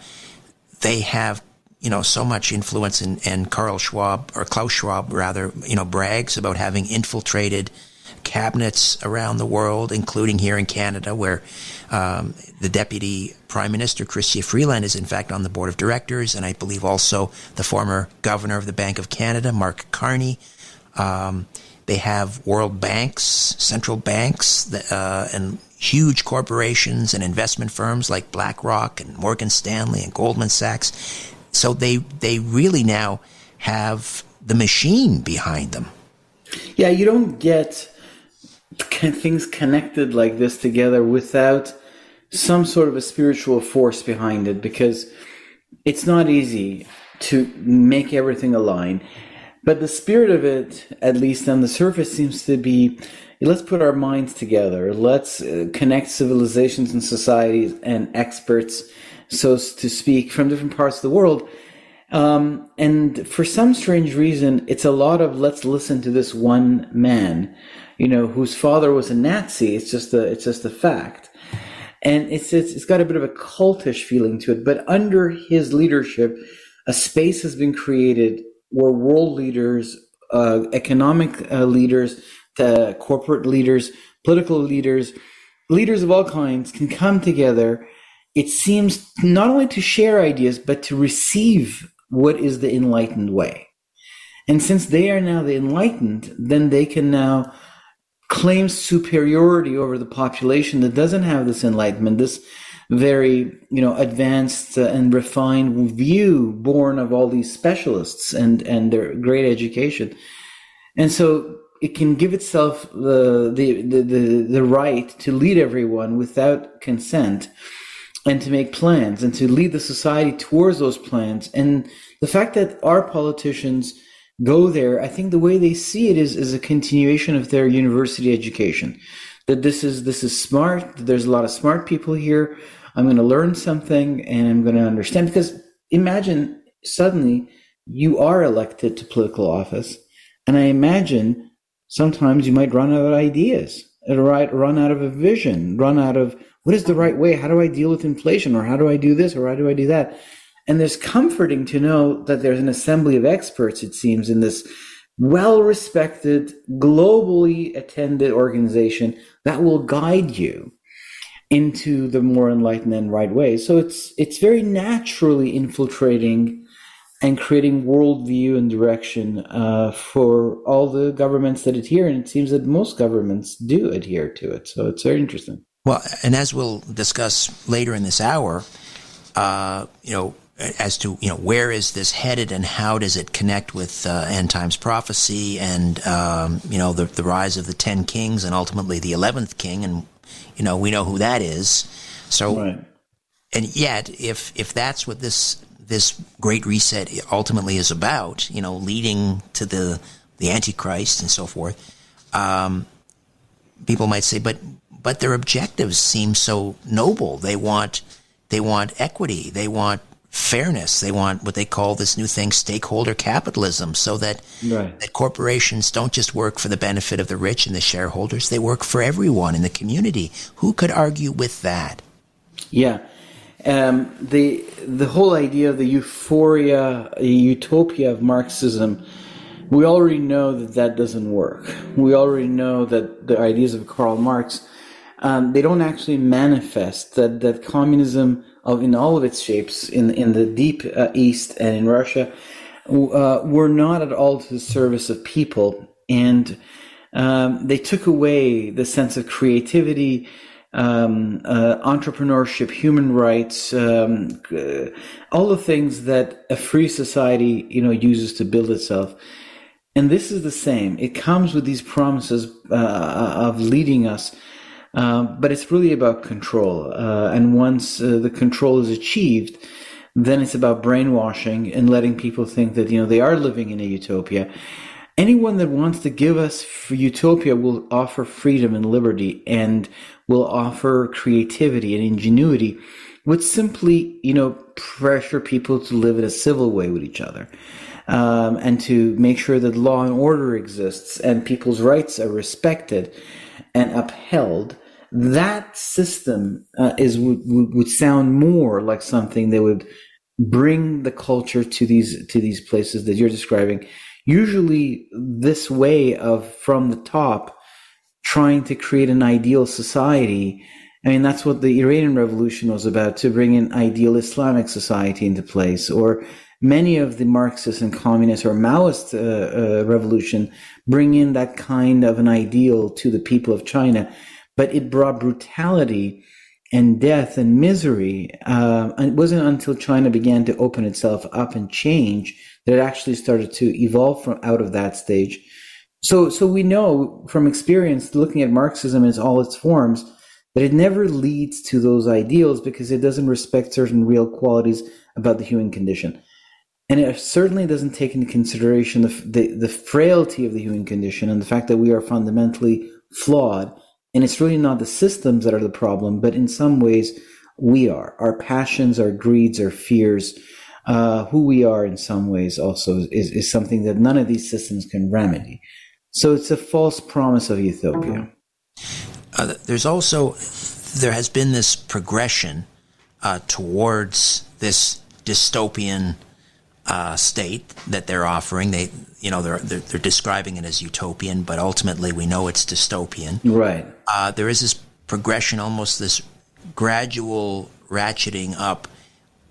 they have you know so much influence, and and Carl Schwab or Klaus Schwab rather, you know, brags about having infiltrated cabinets around the world, including here in Canada, where um, the deputy prime minister, Chrystia Freeland, is in fact on the board of directors, and I believe also the former governor of the Bank of Canada, Mark Carney. Um, they have world banks, central banks, uh, and huge corporations and investment firms like BlackRock and Morgan Stanley and Goldman Sachs. So they they really now have the machine behind them. Yeah, you don't get things connected like this together without some sort of a spiritual force behind it because it's not easy to make everything align. But the spirit of it, at least on the surface, seems to be let's put our minds together. Let's uh, connect civilizations and societies and experts, so to speak, from different parts of the world. Um, and for some strange reason, it's a lot of let's listen to this one man you know, whose father was a Nazi. It's just a, it's just a fact. And it's, it's, it's got a bit of a cultish feeling to it. But under his leadership, a space has been created where world leaders, uh, economic uh, leaders, the corporate leaders, political leaders, leaders of all kinds can come together. It seems not only to share ideas, but to receive what is the enlightened way. And since they are now the enlightened, then they can now claim superiority over the population that doesn't have this enlightenment, this very you know advanced and refined view born of all these specialists and and their great education, and so it can give itself the the the the, the right to lead everyone without consent and to make plans and to lead the society towards those plans and the fact that our politicians go there, I think the way they see it is, is a continuation of their university education. That this is this is smart. There's a lot of smart people here. I'm going to learn something and I'm going to understand. Because imagine suddenly you are elected to political office, and I imagine sometimes you might run out of ideas, uh, right? Run out of a vision, run out of what is the right way? How do I deal with inflation, or how do I do this, or how do I do that? And there's comforting to know that there's an assembly of experts, it seems, in this well respected, globally attended organization that will guide you into the more enlightened and right way. So it's it's very naturally infiltrating and creating worldview and direction uh, for all the governments that adhere, and it seems that most governments do adhere to it. So it's very interesting. Well, and as we'll discuss later in this hour, uh, you know, as to you know where is this headed and how does it connect with uh, end times prophecy and um, you know the the rise of the ten kings and ultimately the eleventh king and you know we know who that is so right. and yet if if that's what this this great reset ultimately is about you know leading to the the antichrist and so forth um, people might say but but their objectives seem so noble they want they want equity they want fairness. They want what they call this new thing, stakeholder capitalism, so that right. that corporations don't just work for the benefit of the rich and the shareholders; they work for everyone in the community. Who could argue with that? Yeah, um, the the whole idea of the euphoria, utopia of Marxism. We already know that that doesn't work. We already know that the ideas of Karl Marx um, they don't actually manifest. That that communism of in all of its shapes in in the deep uh, east and in Russia uh, were not at all to the service of people, and um, they took away the sense of creativity. Um, uh, entrepreneurship, human rights, um, uh, all the things that a free society, you know, uses to build itself. And this is the same. It comes with these promises uh, of leading us um, but it's really about control. Uh, and once uh, the control is achieved, then it's about brainwashing and letting people think that you know they are living in a utopia. Anyone that wants to give us utopia will offer freedom and liberty and will offer creativity and ingenuity would simply, you know, pressure people to live in a civil way with each other. Um, and to make sure that law and order exists and people's rights are respected and upheld, that system uh, is would, would sound more like something that would bring the culture to these to these places that you're describing. Usually, this way of from the top trying to create an ideal society I mean, that's what the Iranian Revolution was about to bring an ideal Islamic society into place, or many of the Marxist and communist or Maoist uh, uh, revolution bring in that kind of an ideal to the people of China. But it brought brutality and death and misery. Uh, and it wasn't until China began to open itself up and change that it actually started to evolve from out of that stage. So, so we know from experience, looking at Marxism in all its forms, that it never leads to those ideals because it doesn't respect certain real qualities about the human condition. And it certainly doesn't take into consideration the, the, the frailty of the human condition and the fact that we are fundamentally flawed. And it's really not the systems that are the problem, but in some ways, we are. Our passions, our greeds, our fears, uh, who we are in some ways also is, is something that none of these systems can remedy. So it's a false promise of utopia. Uh, there's also there has been this progression uh, towards this dystopian uh, state that they're offering. They, you know, they're, they're, they're describing it as utopian, but ultimately we know it's dystopian. Right. Uh, there is this progression, almost this gradual ratcheting up,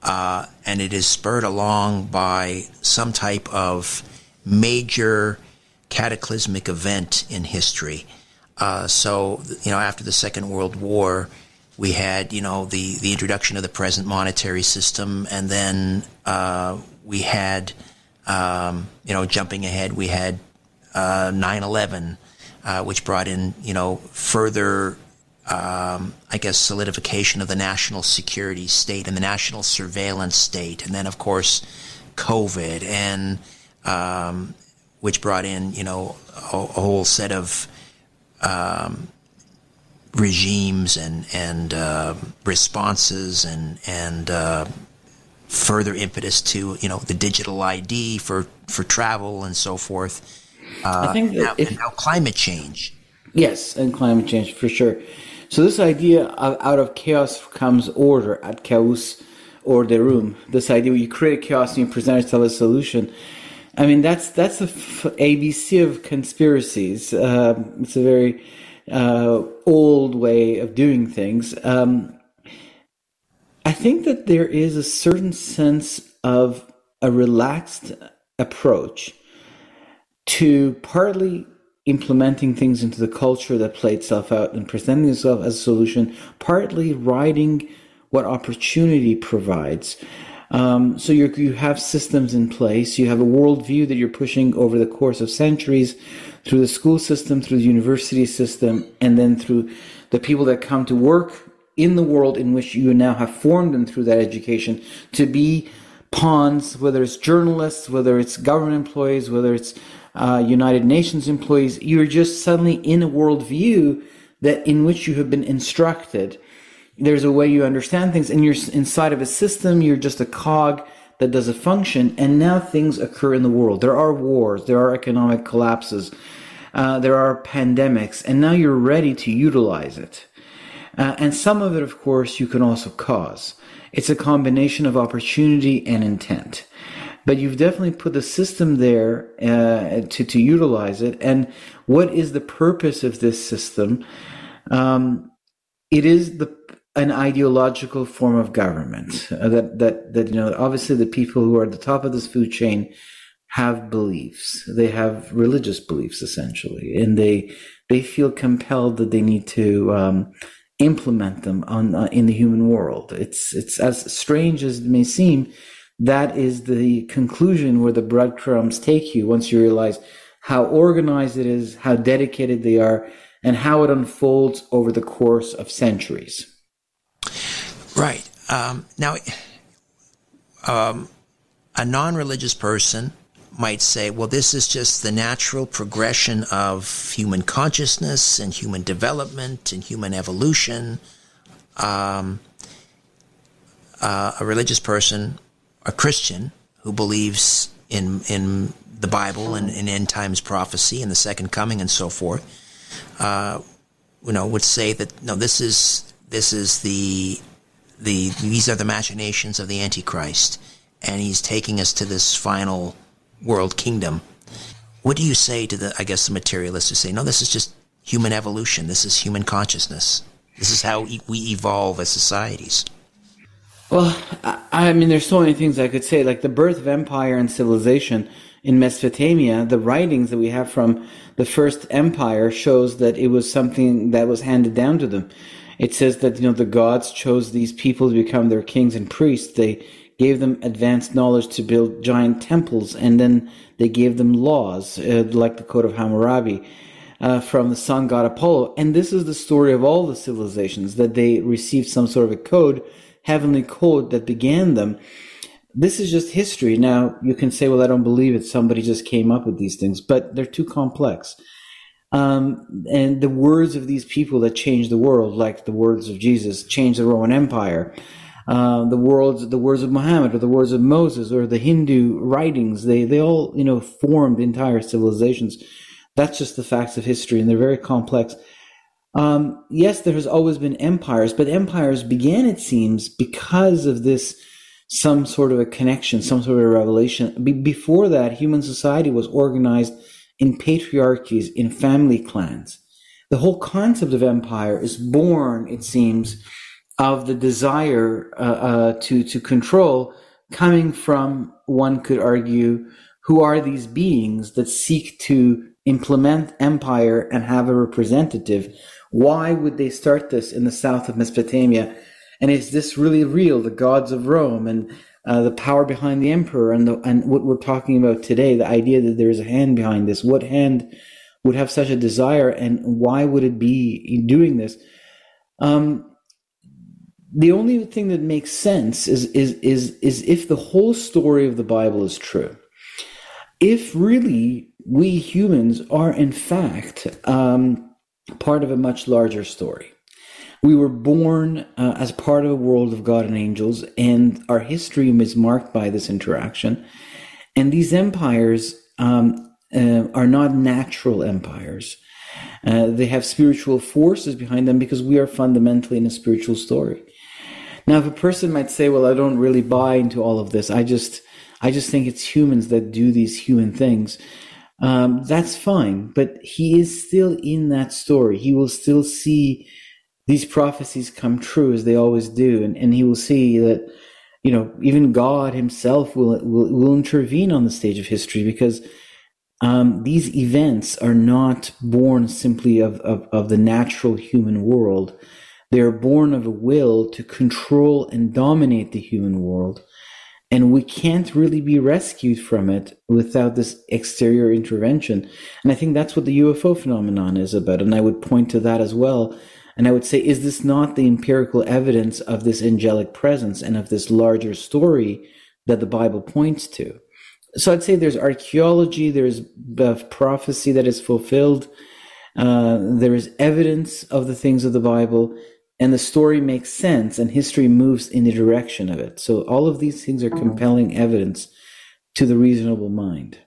uh, and it is spurred along by some type of major cataclysmic event in history. Uh, so, you know, after the Second World War, we had, you know, the, the introduction of the present monetary system, and then uh, we had, um, you know, jumping ahead, we had uh, 9 11, uh, which brought in, you know, further, um, I guess, solidification of the national security state and the national surveillance state. And then, of course, COVID, and um, which brought in, you know, a, a whole set of um, regimes and and uh, responses and and uh, further impetus to you know the digital ID for for travel and so forth. Uh, I think now, if, now climate change. Yes, and climate change for sure. So this idea of out of chaos comes order. At chaos or the room. This idea where you create chaos and you present it as a solution. I mean, that's that's the ABC of conspiracies. Uh, it's a very uh, old way of doing things. Um, I think that there is a certain sense of a relaxed approach to partly implementing things into the culture that play itself out and presenting itself as a solution, partly riding what opportunity provides. Um, so you have systems in place. You have a worldview that you're pushing over the course of centuries through the school system, through the university system, and then through the people that come to work in the world in which you now have formed them through that education to be pawns, whether it's journalists, whether it's government employees, whether it's uh, United Nations employees. You're just suddenly in a worldview that in which you have been instructed. There's a way you understand things and you're inside of a system you're just a cog that does a function and now things occur in the world. There are wars there are economic collapses uh, there are pandemics and now you're ready to utilize it. Uh, and some of it of course you can also cause. It's a combination of opportunity and intent but you've definitely put the system there uh, to, to utilize it. And what is the purpose of this system? Um, it is the an ideological form of government uh, that that that you know obviously the people who are at the top of this food chain have beliefs. They have religious beliefs essentially. And they they feel compelled that they need to um, implement them on uh, in the human world. It's it's as strange as it may seem that is the conclusion where the breadcrumbs take you once you realize how organized it is how dedicated they are and how it unfolds over the course of centuries Right. Um, now, um, a non religious person might say, well, this is just the natural progression of human consciousness and human development and human evolution. Um, uh, a religious person, a Christian who believes in in the Bible and in end times prophecy and the second coming and so forth, uh, you know, would say that no, this is this is the the these are the machinations of the Antichrist, and he's taking us to this final world kingdom. What do you say to the I guess the materialists who say no, this is just human evolution, this is human consciousness, this is how we evolve as societies. Well, I mean, there's so many things I could say. Like the birth of empire and civilization in Mesopotamia, the writings that we have from the first empire shows that it was something that was handed down to them. It says that, you know, the gods chose these people to become their kings and priests. They gave them advanced knowledge to build giant temples, and then they gave them laws, uh, like the Code of Hammurabi. Uh, from the sun god Apollo. And this is the story of all the civilizations that they received some sort of a code heavenly code that began them. This is just history. Now, you can say, well, I don't believe it. Somebody just came up with these things, but they're too complex. Um, and the words of these people that changed the world, like the words of Jesus, changed the Roman Empire. Uh, the words, the words of Muhammad, or the words of Moses, or the Hindu writings, they, they all, you know, formed entire civilizations. That's just the facts of history, and they're very complex. Um, yes, there has always been empires, but empires began, it seems, because of this some sort of a connection, some sort of a revelation. Be- before that, human society was organized in patriarchies, in family clans. The whole concept of empire is born, it seems, of the desire uh, uh, to to control, coming from one could argue, who are these beings that seek to implement empire and have a representative why would they start this in the south of Mesopotamia? And is this really real? The gods of Rome and uh, the power behind the emperor and the, and what we're talking about today, the idea that there is a hand behind this. What hand would have such a desire, and why would it be doing this? Um, the only thing that makes sense is is is is if the whole story of the Bible is true. If really we humans are in fact um, part of a much larger story. We were born uh, as part of a world of God and angels, and our history is marked by this interaction. And these empires um, uh, are not natural empires. Uh, they have spiritual forces behind them because we are fundamentally in a spiritual story. Now, if a person might say, "Well, I don't really buy into all of this. I just, I just think it's humans that do these human things," um, that's fine. But he is still in that story. He will still see these prophecies come true as they always do, and, and he will see that you know even God Himself will will, will intervene on the stage of history because. Um, these events are not born simply of, of, of the natural human world. They are born of a will to control and dominate the human world and we can't really be rescued from it without this exterior intervention. And I think that's what the UFO phenomenon is about. And I would point to that as well. And I would say, is this not the empirical evidence of this angelic presence and of this larger story that the Bible points to? So I'd say there's archaeology, there's prophecy that is fulfilled, uh, there is evidence of the things of the Bible, and the story makes sense and history moves in the direction of it. So all of these things are compelling evidence to the reasonable mind.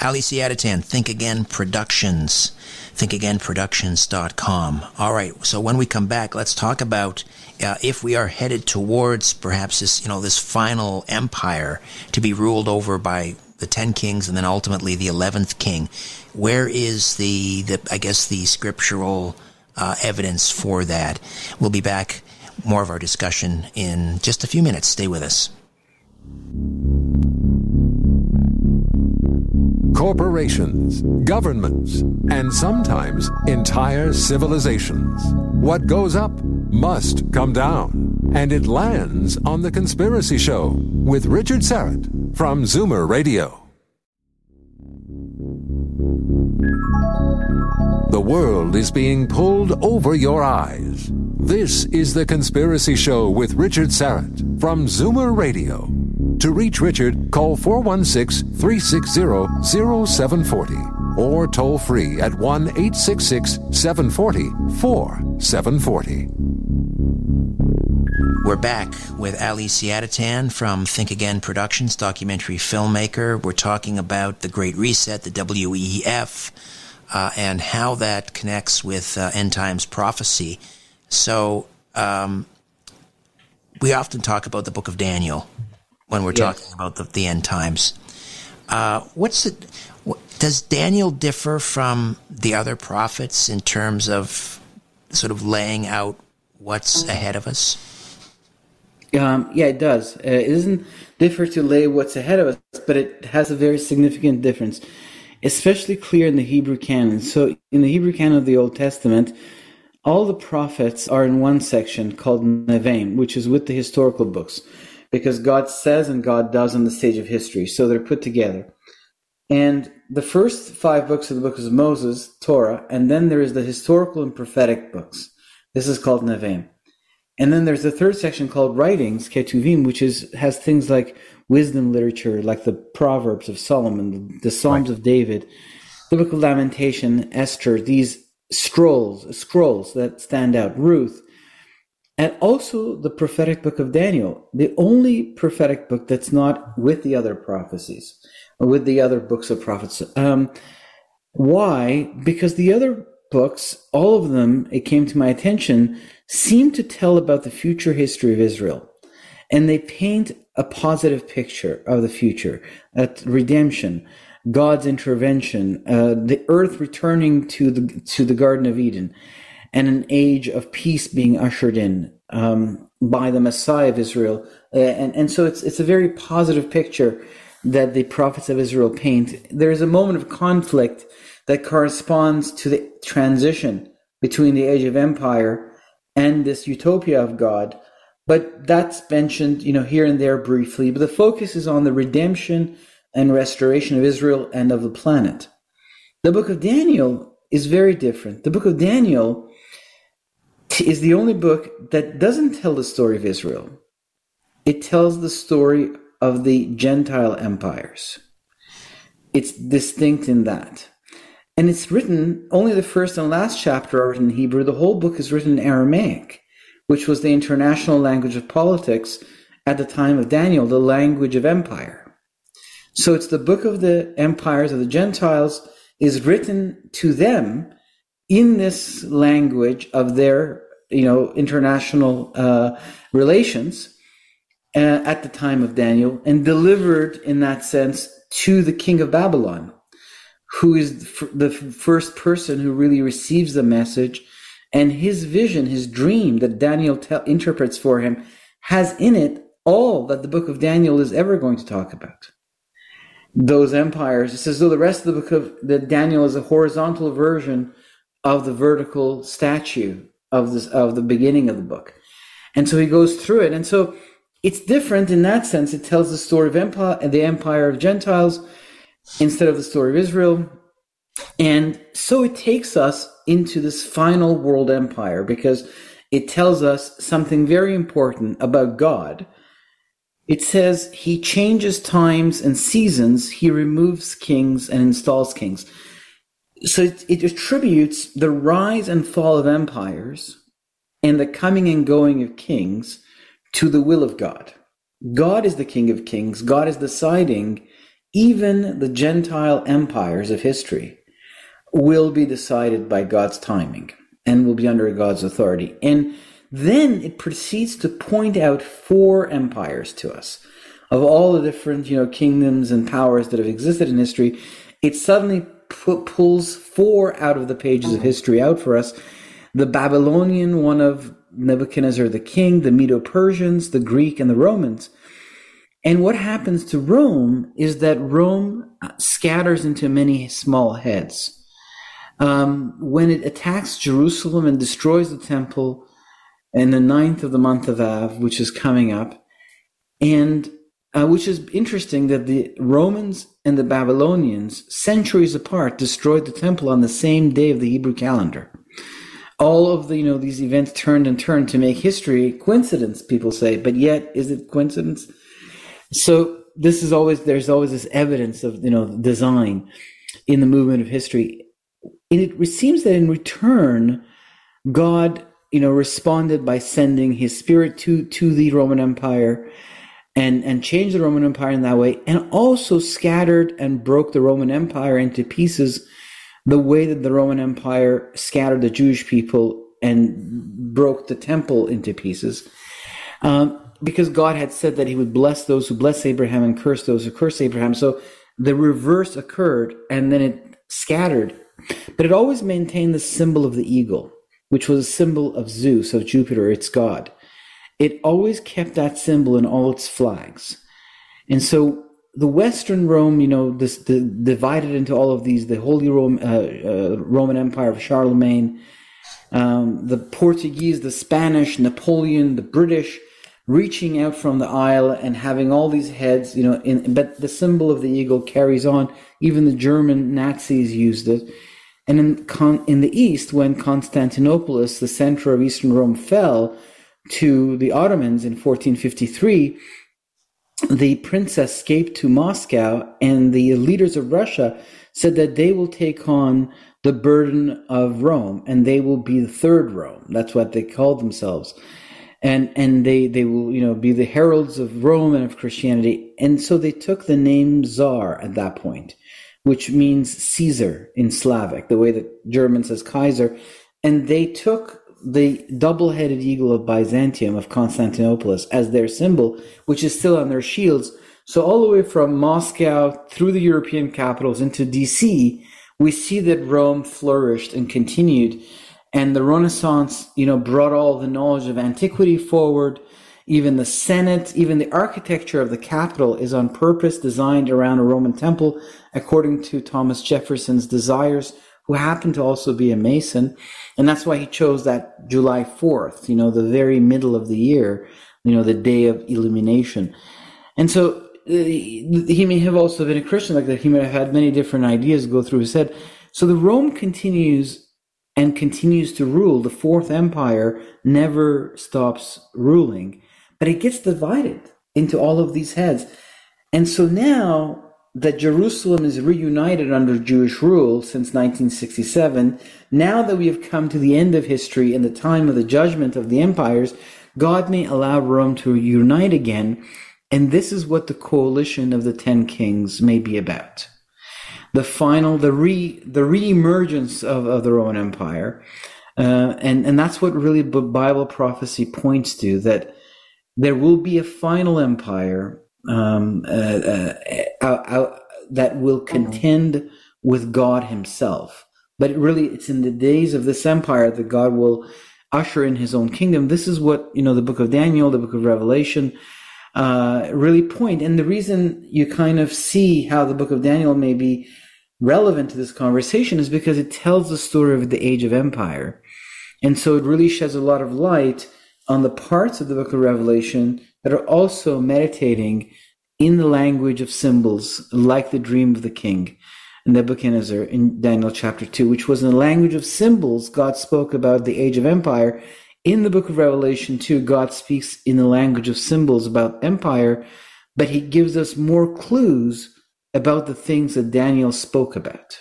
Ali Siadatan, Think Again Productions, thinkagainproductions.com. All right, so when we come back, let's talk about uh, if we are headed towards perhaps this, you know, this final empire to be ruled over by the 10 kings and then ultimately the 11th king. Where is the, the I guess, the scriptural uh, evidence for that. We'll be back. More of our discussion in just a few minutes. Stay with us. Corporations, governments, and sometimes entire civilizations. What goes up must come down. And it lands on The Conspiracy Show with Richard Syrett from Zoomer Radio. The world is being pulled over your eyes. This is The Conspiracy Show with Richard Syrett from Zoomer Radio. To reach Richard, call 416 360 0740 or toll free at 1 866 740 4740. We're back with Ali Siadatan from Think Again Productions, documentary filmmaker. We're talking about the Great Reset, the WEF, uh, and how that connects with uh, end times prophecy. So, um, we often talk about the book of Daniel when we're yes. talking about the, the end times. Uh, what's it? What, does Daniel differ from the other prophets in terms of sort of laying out what's ahead of us? Um, yeah, it does. Uh, it doesn't differ to lay what's ahead of us, but it has a very significant difference, especially clear in the Hebrew canon. So, in the Hebrew canon of the Old Testament, all the prophets are in one section called Nevi'im, which is with the historical books because God says and God does on the stage of history. So they're put together. And the first five books of the book of Moses, Torah, and then there is the historical and prophetic books. This is called Nevi'im. And then there's the third section called Writings, Ketuvim, which is has things like wisdom literature, like the Proverbs of Solomon, the Psalms right. of David, Biblical Lamentation, Esther, these scrolls, scrolls that stand out, Ruth, and also the prophetic book of Daniel, the only prophetic book that's not with the other prophecies, with the other books of prophets. Um, why? Because the other books, all of them, it came to my attention, seem to tell about the future history of Israel. And they paint a positive picture of the future, at redemption, God's intervention, uh, the earth returning to the to the Garden of Eden, and an age of peace being ushered in um, by the Messiah of Israel. Uh, and, and so it's, it's a very positive picture that the prophets of Israel paint. There is a moment of conflict that corresponds to the transition between the age of empire and this utopia of God. But that's mentioned, you know, here and there briefly. But the focus is on the redemption and restoration of Israel and of the planet. The book of Daniel is very different. The book of Daniel is the only book that doesn't tell the story of Israel. It tells the story of the Gentile empires. It's distinct in that. And it's written, only the first and last chapter are written in Hebrew. The whole book is written in Aramaic, which was the international language of politics at the time of Daniel, the language of empire. So it's the book of the empires of the Gentiles is written to them in this language of their you know international uh, relations uh, at the time of Daniel and delivered in that sense to the king of Babylon, who is the first person who really receives the message. And his vision, his dream that Daniel te- interprets for him, has in it all that the book of Daniel is ever going to talk about. Those empires, it's as though the rest of the book of the Daniel is a horizontal version of the vertical statue of this of the beginning of the book. And so he goes through it. And so it's different in that sense. It tells the story of empire and the empire of Gentiles instead of the story of Israel. And so it takes us into this final world empire because it tells us something very important about God. It says he changes times and seasons, he removes kings and installs kings so it, it attributes the rise and fall of empires and the coming and going of kings to the will of God. God is the King of Kings. God is deciding even the Gentile empires of history will be decided by God's timing and will be under God's authority. And then it proceeds to point out four empires to us. Of all the different, you know, kingdoms and powers that have existed in history, it suddenly pulls four out of the pages of history out for us the Babylonian one of Nebuchadnezzar the king, the Medo Persians, the Greek, and the Romans. And what happens to Rome is that Rome scatters into many small heads. Um, when it attacks Jerusalem and destroys the temple in the ninth of the month of Av, which is coming up, and uh, which is interesting that the Romans and the Babylonians, centuries apart, destroyed the temple on the same day of the Hebrew calendar. All of the, you know, these events turned and turned to make history coincidence, people say, but yet, is it coincidence? So this is always there's always this evidence of you know design in the movement of history. And it seems that in return, God you know responded by sending His Spirit to to the Roman Empire and and changed the Roman Empire in that way, and also scattered and broke the Roman Empire into pieces, the way that the Roman Empire scattered the Jewish people and broke the temple into pieces. Um, because God had said that He would bless those who bless Abraham and curse those who curse Abraham. So the reverse occurred, and then it scattered. But it always maintained the symbol of the eagle, which was a symbol of Zeus, of Jupiter, its god it always kept that symbol in all its flags. And so the Western Rome, you know, this the, divided into all of these, the Holy Rome, uh, uh, Roman Empire of Charlemagne, um, the Portuguese, the Spanish, Napoleon, the British, reaching out from the Isle and having all these heads, you know, in, but the symbol of the eagle carries on. Even the German Nazis used it. And in, in the East, when Constantinopolis, the center of Eastern Rome, fell, to the Ottomans in 1453, the princess escaped to Moscow, and the leaders of Russia said that they will take on the burden of Rome, and they will be the third Rome. That's what they called themselves, and and they they will you know be the heralds of Rome and of Christianity. And so they took the name Tsar at that point, which means Caesar in Slavic, the way that German says Kaiser, and they took the double-headed eagle of Byzantium of Constantinople as their symbol, which is still on their shields. So all the way from Moscow through the European capitals into DC, we see that Rome flourished and continued, and the Renaissance, you know, brought all the knowledge of antiquity forward. Even the Senate, even the architecture of the Capitol is on purpose designed around a Roman temple, according to Thomas Jefferson's desires who happened to also be a Mason. And that's why he chose that July 4th, you know, the very middle of the year, you know, the day of illumination. And so uh, he may have also been a Christian like that. He may have had many different ideas go through his head. So the Rome continues and continues to rule. The Fourth Empire never stops ruling, but it gets divided into all of these heads. And so now that Jerusalem is reunited under Jewish rule since 1967, now that we have come to the end of history and the time of the judgment of the empires, God may allow Rome to unite again, and this is what the coalition of the ten kings may be about. The final, the re, the re-emergence of, of the Roman Empire, uh, and and that's what really Bible prophecy points to that there will be a final empire um, uh, uh, that will contend with God Himself. But really, it's in the days of this empire that God will usher in His own kingdom. This is what you know the Book of Daniel, the Book of Revelation. Uh, really point. And the reason you kind of see how the book of Daniel may be relevant to this conversation is because it tells the story of the age of empire. And so it really sheds a lot of light on the parts of the book of Revelation that are also meditating in the language of symbols, like the dream of the king Nebuchadnezzar in Daniel chapter 2, which was in the language of symbols. God spoke about the age of empire. In the book of Revelation 2, God speaks in the language of symbols about empire, but he gives us more clues about the things that Daniel spoke about.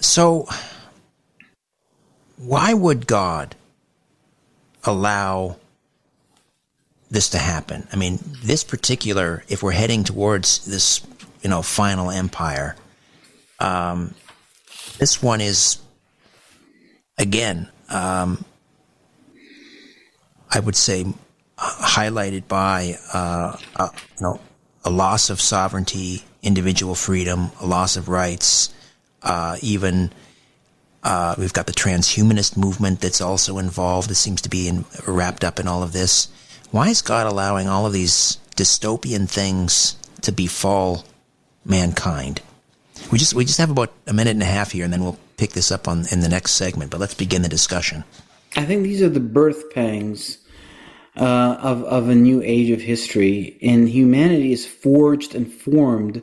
So, why would God allow this to happen. I mean, this particular, if we're heading towards this, you know, final empire, um, this one is, again, um, I would say, highlighted by, uh, you know, a loss of sovereignty, individual freedom, a loss of rights, uh, even. Uh, we've got the transhumanist movement that's also involved. It seems to be in, wrapped up in all of this. Why is God allowing all of these dystopian things to befall mankind? We just we just have about a minute and a half here, and then we'll pick this up on in the next segment. But let's begin the discussion. I think these are the birth pangs uh, of of a new age of history, and humanity is forged and formed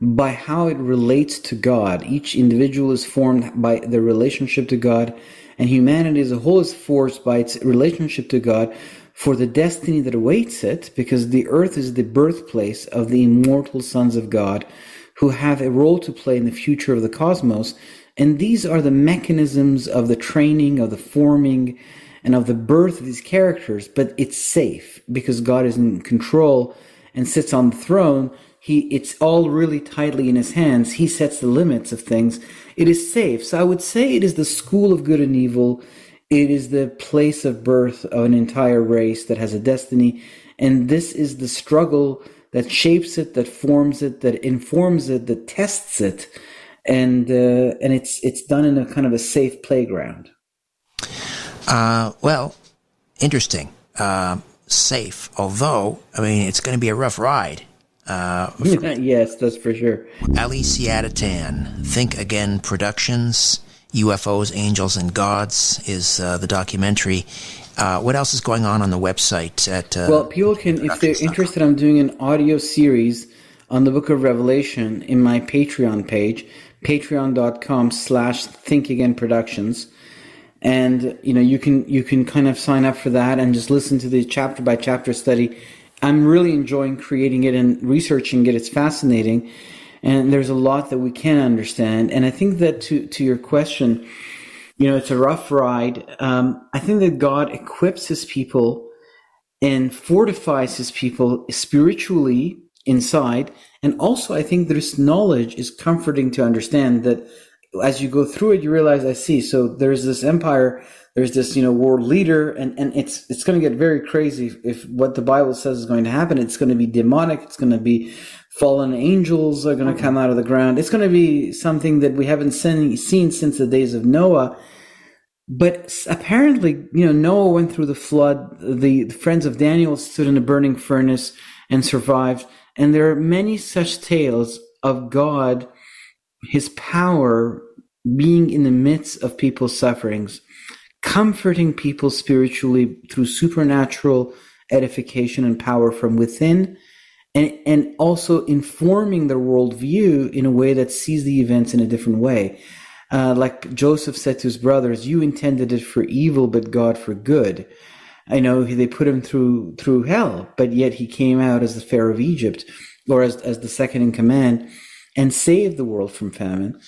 by how it relates to God. Each individual is formed by their relationship to God, and humanity as a whole is forced by its relationship to God for the destiny that awaits it, because the earth is the birthplace of the immortal sons of God who have a role to play in the future of the cosmos. And these are the mechanisms of the training, of the forming, and of the birth of these characters. But it's safe because God is in control and sits on the throne. He, it's all really tightly in his hands. He sets the limits of things. It is safe. So I would say it is the school of good and evil it is the place of birth of an entire race that has a destiny. And this is the struggle that shapes it, that forms it, that informs it, that tests it. And, uh, and it's, it's done in a kind of a safe playground. Uh, well, interesting. Uh, safe, although, I mean, it's going to be a rough ride. Uh, yes, that's for sure. Ali Siadatan, Think Again Productions. UFOs, Angels, and Gods is uh, the documentary. Uh, what else is going on on the website? At uh, well, people can, if they're interested, I'm doing an audio series on the Book of Revelation in my Patreon page, Patreon.com/slash Think Again Productions, and you know you can you can kind of sign up for that and just listen to the chapter by chapter study. I'm really enjoying creating it and researching it. It's fascinating and there's a lot that we can understand. And I think that to to your question, you know, it's a rough ride. Um, I think that God equips His people and fortifies His people spiritually inside, and also I think this knowledge is comforting to understand that as you go through it, you realize I see. So there's this empire there's this you know world leader and and it's it's going to get very crazy if what the bible says is going to happen. It's going to be demonic. It's going to be fallen angels are going to come out of the ground. It's going to be something that we haven't seen, seen since the days of noah. But apparently you know noah went through the flood. The, the friends of daniel stood in a burning furnace and survived. And there are many such tales of god his power being in the midst of people's sufferings comforting people spiritually through supernatural edification and power from within, and, and also informing their worldview in a way that sees the events in a different way. Uh, like Joseph said to his brothers, "You intended it for evil, but God for good." I know they put him through through hell, but yet he came out as the Pharaoh of Egypt, or as as the second in command, and save the world from famine.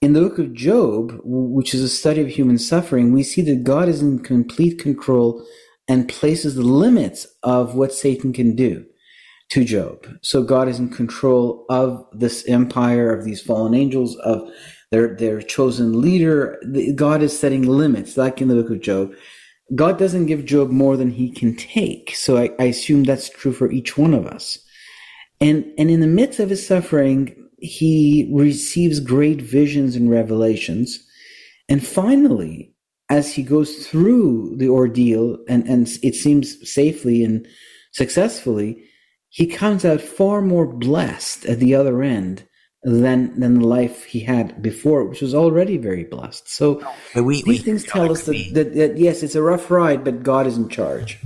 In the book of Job, which is a study of human suffering, we see that God is in complete control and places the limits of what Satan can do to Job. So God is in control of this empire of these fallen angels, of their their chosen leader. God is setting limits, like in the book of Job. God doesn't give Job more than he can take. So I, I assume that's true for each one of us. And and in the midst of his suffering, he receives great visions and revelations. And finally, as he goes through the ordeal and, and it seems safely and successfully, he comes out far more blessed at the other end than than the life he had before, which was already very blessed. So we, these we, things tell us that, that, that yes, it's a rough ride, but God is in charge.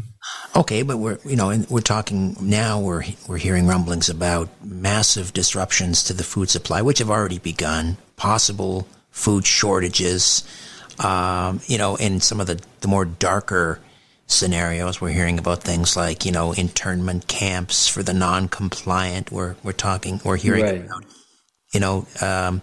Okay, but we're you know we're talking now. We're we're hearing rumblings about massive disruptions to the food supply, which have already begun. Possible food shortages. Um, you know, in some of the the more darker scenarios, we're hearing about things like you know internment camps for the non-compliant. We're we're talking. We're hearing right. about you know um,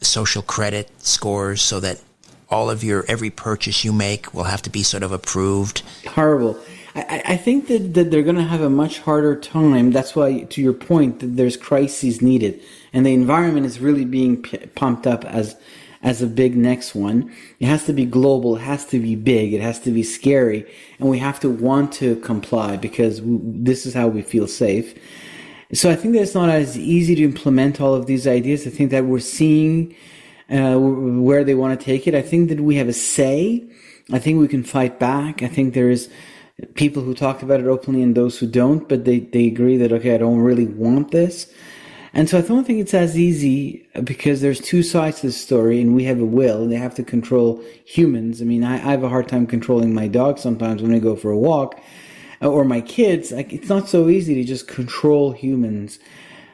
social credit scores so that all of your every purchase you make will have to be sort of approved. Horrible. I, I think that, that they're going to have a much harder time. That's why, to your point, that there's crises needed, and the environment is really being p- pumped up as as a big next one. It has to be global. It has to be big. It has to be scary, and we have to want to comply because we, this is how we feel safe. So I think that it's not as easy to implement all of these ideas. I think that we're seeing uh, where they want to take it. I think that we have a say. I think we can fight back. I think there is people who talk about it openly and those who don't, but they, they agree that, okay, I don't really want this. And so I don't think it's as easy because there's two sides to the story and we have a will and they have to control humans. I mean, I, I have a hard time controlling my dog sometimes when I go for a walk uh, or my kids. Like, it's not so easy to just control humans.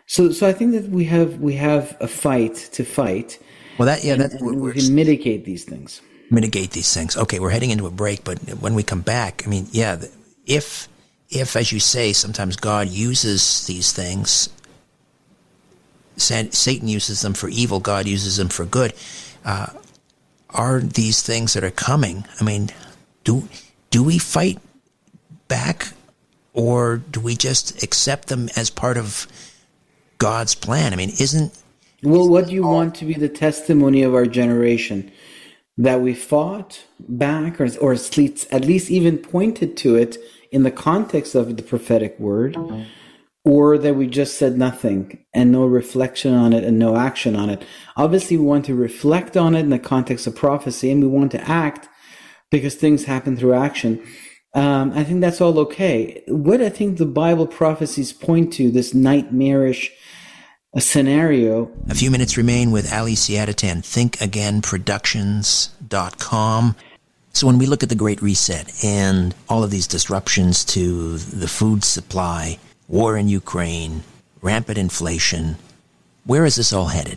So, so I think that we have, we have a fight to fight. Well, that, yeah, and, that, and we can mitigate these things mitigate these things. Okay, we're heading into a break, but when we come back, I mean, yeah, if if, as you say, sometimes God uses these things, Satan uses them for evil, God uses them for good. Uh, are these things that are coming? I mean, do do we fight back, or do we just accept them as part of God's plan? I mean, isn't well, what do you want to be the testimony of our generation? That we fought back, or, or at least, even pointed to it in the context of the prophetic word, or that we just said nothing and no reflection on it and no action on it. Obviously, we want to reflect on it in the context of prophecy and we want to act because things happen through action. Um, I think that's all okay. What I think the Bible prophecies point to, this nightmarish a scenario. A few minutes remain with Ali Siadatan, thinkagainproductions.com. So when we look at the Great Reset and all of these disruptions to the food supply, war in Ukraine, rampant inflation, where is this all headed?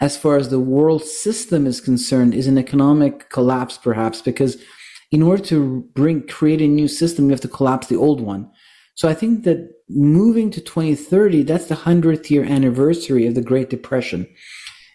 As far as the world system is concerned, is an economic collapse perhaps because in order to bring create a new system, you have to collapse the old one. So I think that moving to 2030, that's the 100th year anniversary of the Great Depression.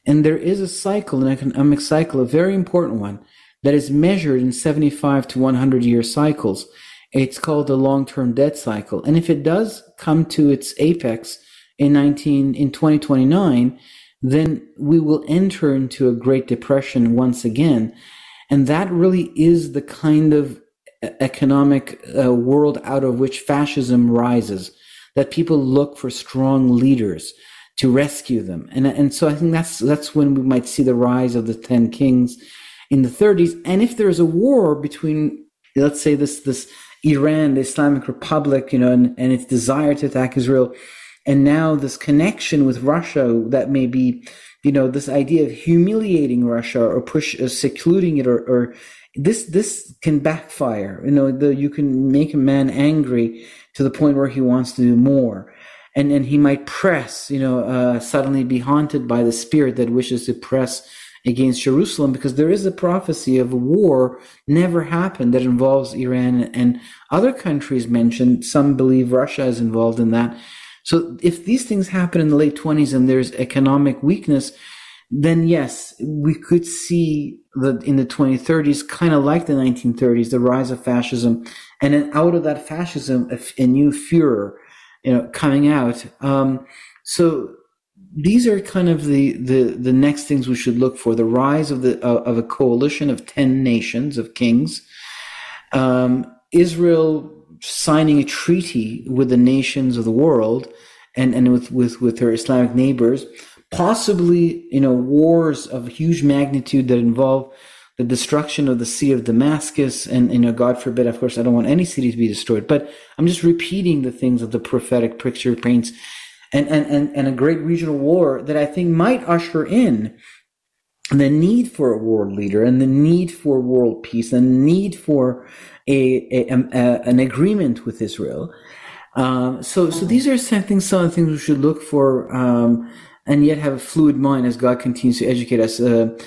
And there is a cycle, an economic cycle, a very important one, that is measured in 75 to 100 year cycles. It's called the long-term debt cycle. And if it does come to its apex in 19, in 2029, then we will enter into a Great Depression once again. And that really is the kind of economic uh, world out of which fascism rises, that people look for strong leaders to rescue them. And, and so I think that's, that's when we might see the rise of the 10 kings in the 30s. And if there's a war between, let's say, this this Iran, the Islamic Republic, you know, and, and its desire to attack Israel, and now this connection with Russia that may be, you know, this idea of humiliating Russia or push uh, secluding it or, or this this can backfire. You know, the, you can make a man angry to the point where he wants to do more. And, and he might press, you know, uh, suddenly be haunted by the spirit that wishes to press against Jerusalem because there is a prophecy of a war never happened that involves Iran and other countries mentioned. Some believe Russia is involved in that. So if these things happen in the late 20s and there's economic weakness, then yes, we could see that in the 2030s, kind of like the 1930s, the rise of fascism, and then out of that fascism, a, a new Führer, you know, coming out. Um, so these are kind of the, the, the next things we should look for: the rise of the uh, of a coalition of ten nations of kings, um, Israel signing a treaty with the nations of the world, and and with with with her Islamic neighbors, possibly you know wars of huge magnitude that involve the destruction of the sea of Damascus, and you know, God forbid, of course, I don't want any city to be destroyed, but I'm just repeating the things of the prophetic picture paints and, and, and, and a great regional war that I think might usher in the need for a world leader and the need for world peace and the need for a, a, a an agreement with Israel. Um, so, so these are some things, some of the things we should look for, um, and yet have a fluid mind as God continues to educate us, uh,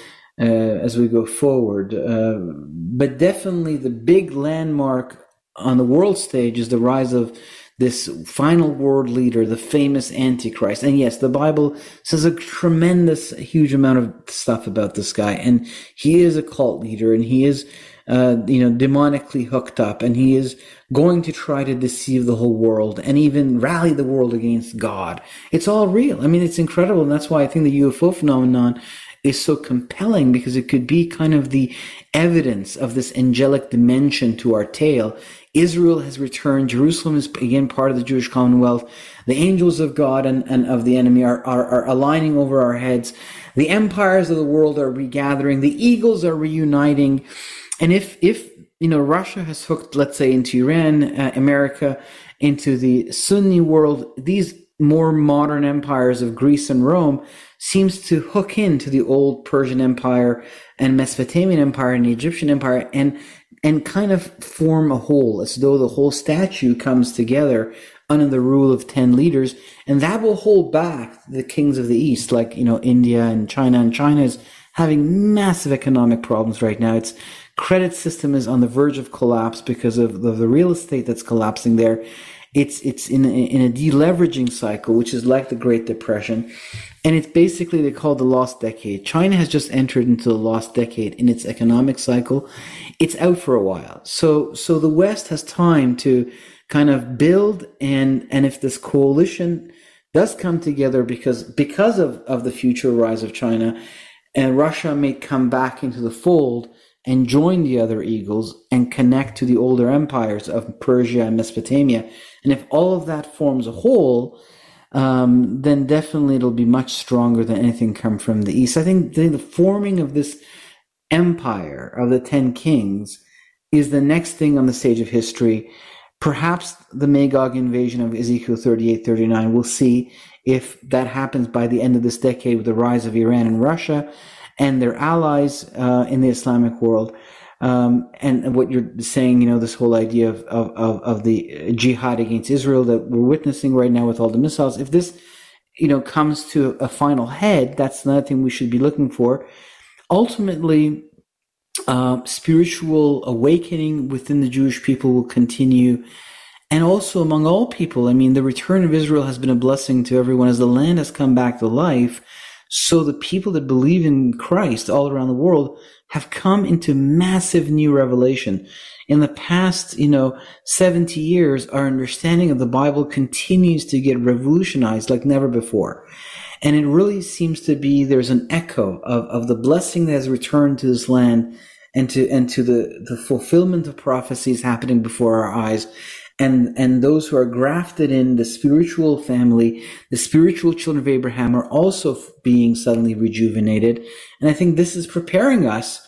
uh, as we go forward. Uh, but definitely the big landmark on the world stage is the rise of this final world leader, the famous Antichrist. And yes, the Bible says a tremendous, huge amount of stuff about this guy. And he is a cult leader and he is, uh, you know, demonically hooked up and he is going to try to deceive the whole world and even rally the world against God. It's all real. I mean, it's incredible. And that's why I think the UFO phenomenon is so compelling because it could be kind of the evidence of this angelic dimension to our tale. Israel has returned. Jerusalem is again part of the Jewish Commonwealth. The angels of God and, and of the enemy are, are, are aligning over our heads. The empires of the world are regathering. The eagles are reuniting. And if, if, you know, Russia has hooked, let's say, into Iran, uh, America, into the Sunni world, these more modern empires of Greece and Rome seems to hook into the old Persian Empire and Mesopotamian Empire and the Egyptian Empire and and kind of form a whole, as though the whole statue comes together under the rule of 10 leaders, and that will hold back the kings of the East, like, you know, India and China. And China is having massive economic problems right now. It's credit system is on the verge of collapse because of the, the real estate that's collapsing there. It's it's in a, in a deleveraging cycle, which is like the Great Depression, and it's basically they call the lost decade. China has just entered into the lost decade in its economic cycle. It's out for a while, so so the West has time to kind of build and and if this coalition does come together because because of of the future rise of China, and Russia may come back into the fold and join the other eagles and connect to the older empires of Persia and Mesopotamia. And if all of that forms a whole, um, then definitely it'll be much stronger than anything come from the east. I think the, the forming of this empire of the ten kings is the next thing on the stage of history. Perhaps the Magog invasion of Ezekiel 38, 39, we'll see if that happens by the end of this decade with the rise of Iran and Russia and their allies uh, in the Islamic world. Um, and what you're saying, you know, this whole idea of, of, of, of, the jihad against Israel that we're witnessing right now with all the missiles, if this, you know, comes to a final head, that's another thing we should be looking for. Ultimately, uh, spiritual awakening within the Jewish people will continue. And also among all people, I mean, the return of Israel has been a blessing to everyone as the land has come back to life. So the people that believe in Christ all around the world have come into massive new revelation. In the past, you know, 70 years, our understanding of the Bible continues to get revolutionized like never before. And it really seems to be there's an echo of, of the blessing that has returned to this land and to and to the, the fulfillment of prophecies happening before our eyes and and those who are grafted in the spiritual family, the spiritual children of Abraham, are also being suddenly rejuvenated. And I think this is preparing us.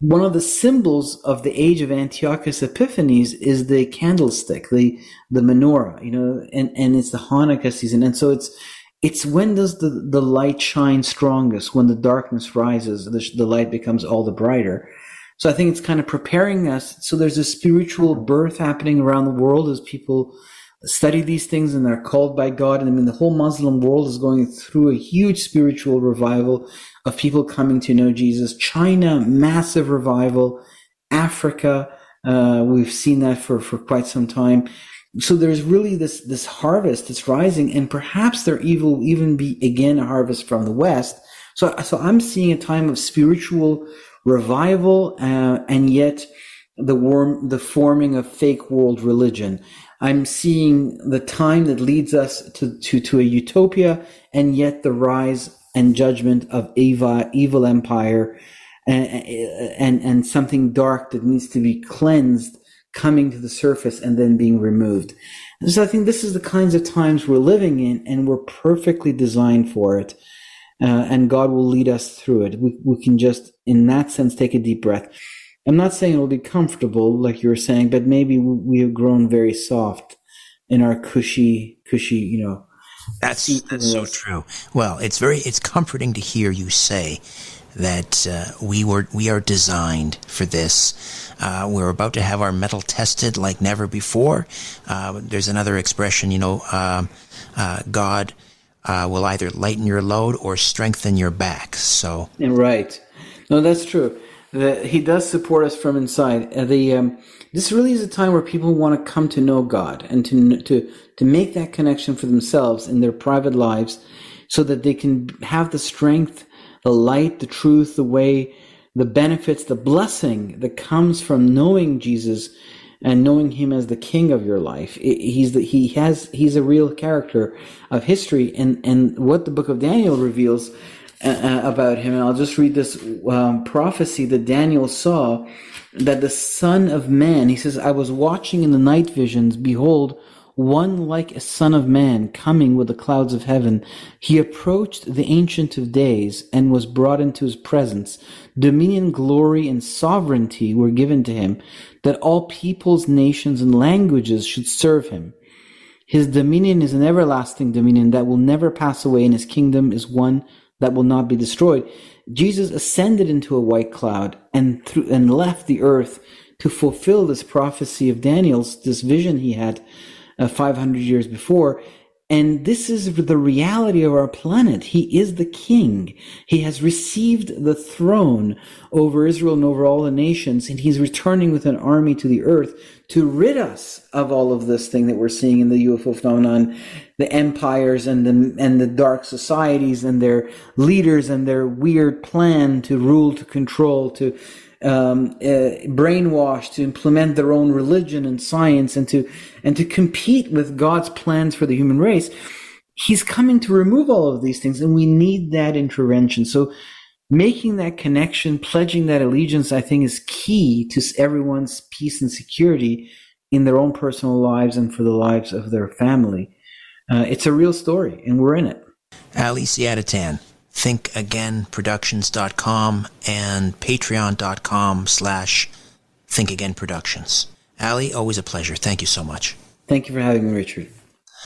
One of the symbols of the age of Antiochus Epiphanes is the candlestick, the the menorah, you know, and and it's the Hanukkah season, and so it's it's when does the, the light shine strongest when the darkness rises the, the light becomes all the brighter so I think it's kind of preparing us. So there's a spiritual birth happening around the world as people study these things and they're called by God. And I mean, the whole Muslim world is going through a huge spiritual revival of people coming to know Jesus. China, massive revival. Africa, uh, we've seen that for, for quite some time. So there's really this, this harvest that's rising and perhaps there will even be again a harvest from the West. So, so I'm seeing a time of spiritual revival uh, and yet the warm, the forming of fake world religion. I'm seeing the time that leads us to, to, to a utopia and yet the rise and judgment of Eva, evil empire and, and, and something dark that needs to be cleansed coming to the surface and then being removed. So I think this is the kinds of times we're living in and we're perfectly designed for it uh, and God will lead us through it. We, we can just, in that sense, take a deep breath. I'm not saying it will be comfortable, like you were saying, but maybe we have grown very soft in our cushy, cushy, you know. That's that's so true. Well, it's very it's comforting to hear you say that uh, we were we are designed for this. Uh, we're about to have our metal tested like never before. Uh, there's another expression, you know, um, uh, God uh, will either lighten your load or strengthen your back. So right, no, that's true. The, he does support us from inside. Uh, the um, this really is a time where people want to come to know God and to to to make that connection for themselves in their private lives, so that they can have the strength, the light, the truth, the way, the benefits, the blessing that comes from knowing Jesus and knowing him as the king of your life. He's the, he has he's a real character of history, and and what the book of Daniel reveals uh, uh, about him. And I'll just read this um, prophecy that Daniel saw that the Son of Man. He says, "I was watching in the night visions. Behold." One like a son of man coming with the clouds of heaven. He approached the ancient of days and was brought into his presence. Dominion, glory, and sovereignty were given to him that all peoples, nations, and languages should serve him. His dominion is an everlasting dominion that will never pass away and his kingdom is one that will not be destroyed. Jesus ascended into a white cloud and through, and left the earth to fulfill this prophecy of Daniel's, this vision he had uh, 500 years before. And this is the reality of our planet. He is the king. He has received the throne over Israel and over all the nations, and he's returning with an army to the earth to rid us of all of this thing that we're seeing in the UFO phenomenon, the empires and the, and the dark societies and their leaders and their weird plan to rule, to control, to um, uh, brainwashed to implement their own religion and science and to and to compete with God's plans for the human race. He's coming to remove all of these things, and we need that intervention. So, making that connection, pledging that allegiance, I think, is key to everyone's peace and security in their own personal lives and for the lives of their family. Uh, it's a real story, and we're in it. Ali Siadatan, thinkagainproductions.com and patreon.com slash thinkagainproductions. Ali, always a pleasure. Thank you so much. Thank you for having me, Richard.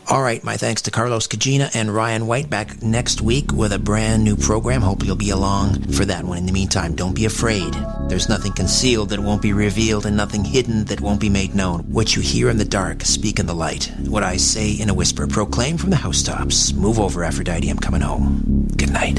All right, my thanks to Carlos Kajina and Ryan White back next week with a brand new program. Hope you'll be along for that one. In the meantime, don't be afraid. There's nothing concealed that won't be revealed and nothing hidden that won't be made known. What you hear in the dark, speak in the light. What I say in a whisper, proclaim from the housetops. Move over, Aphrodite, I'm coming home. Good night.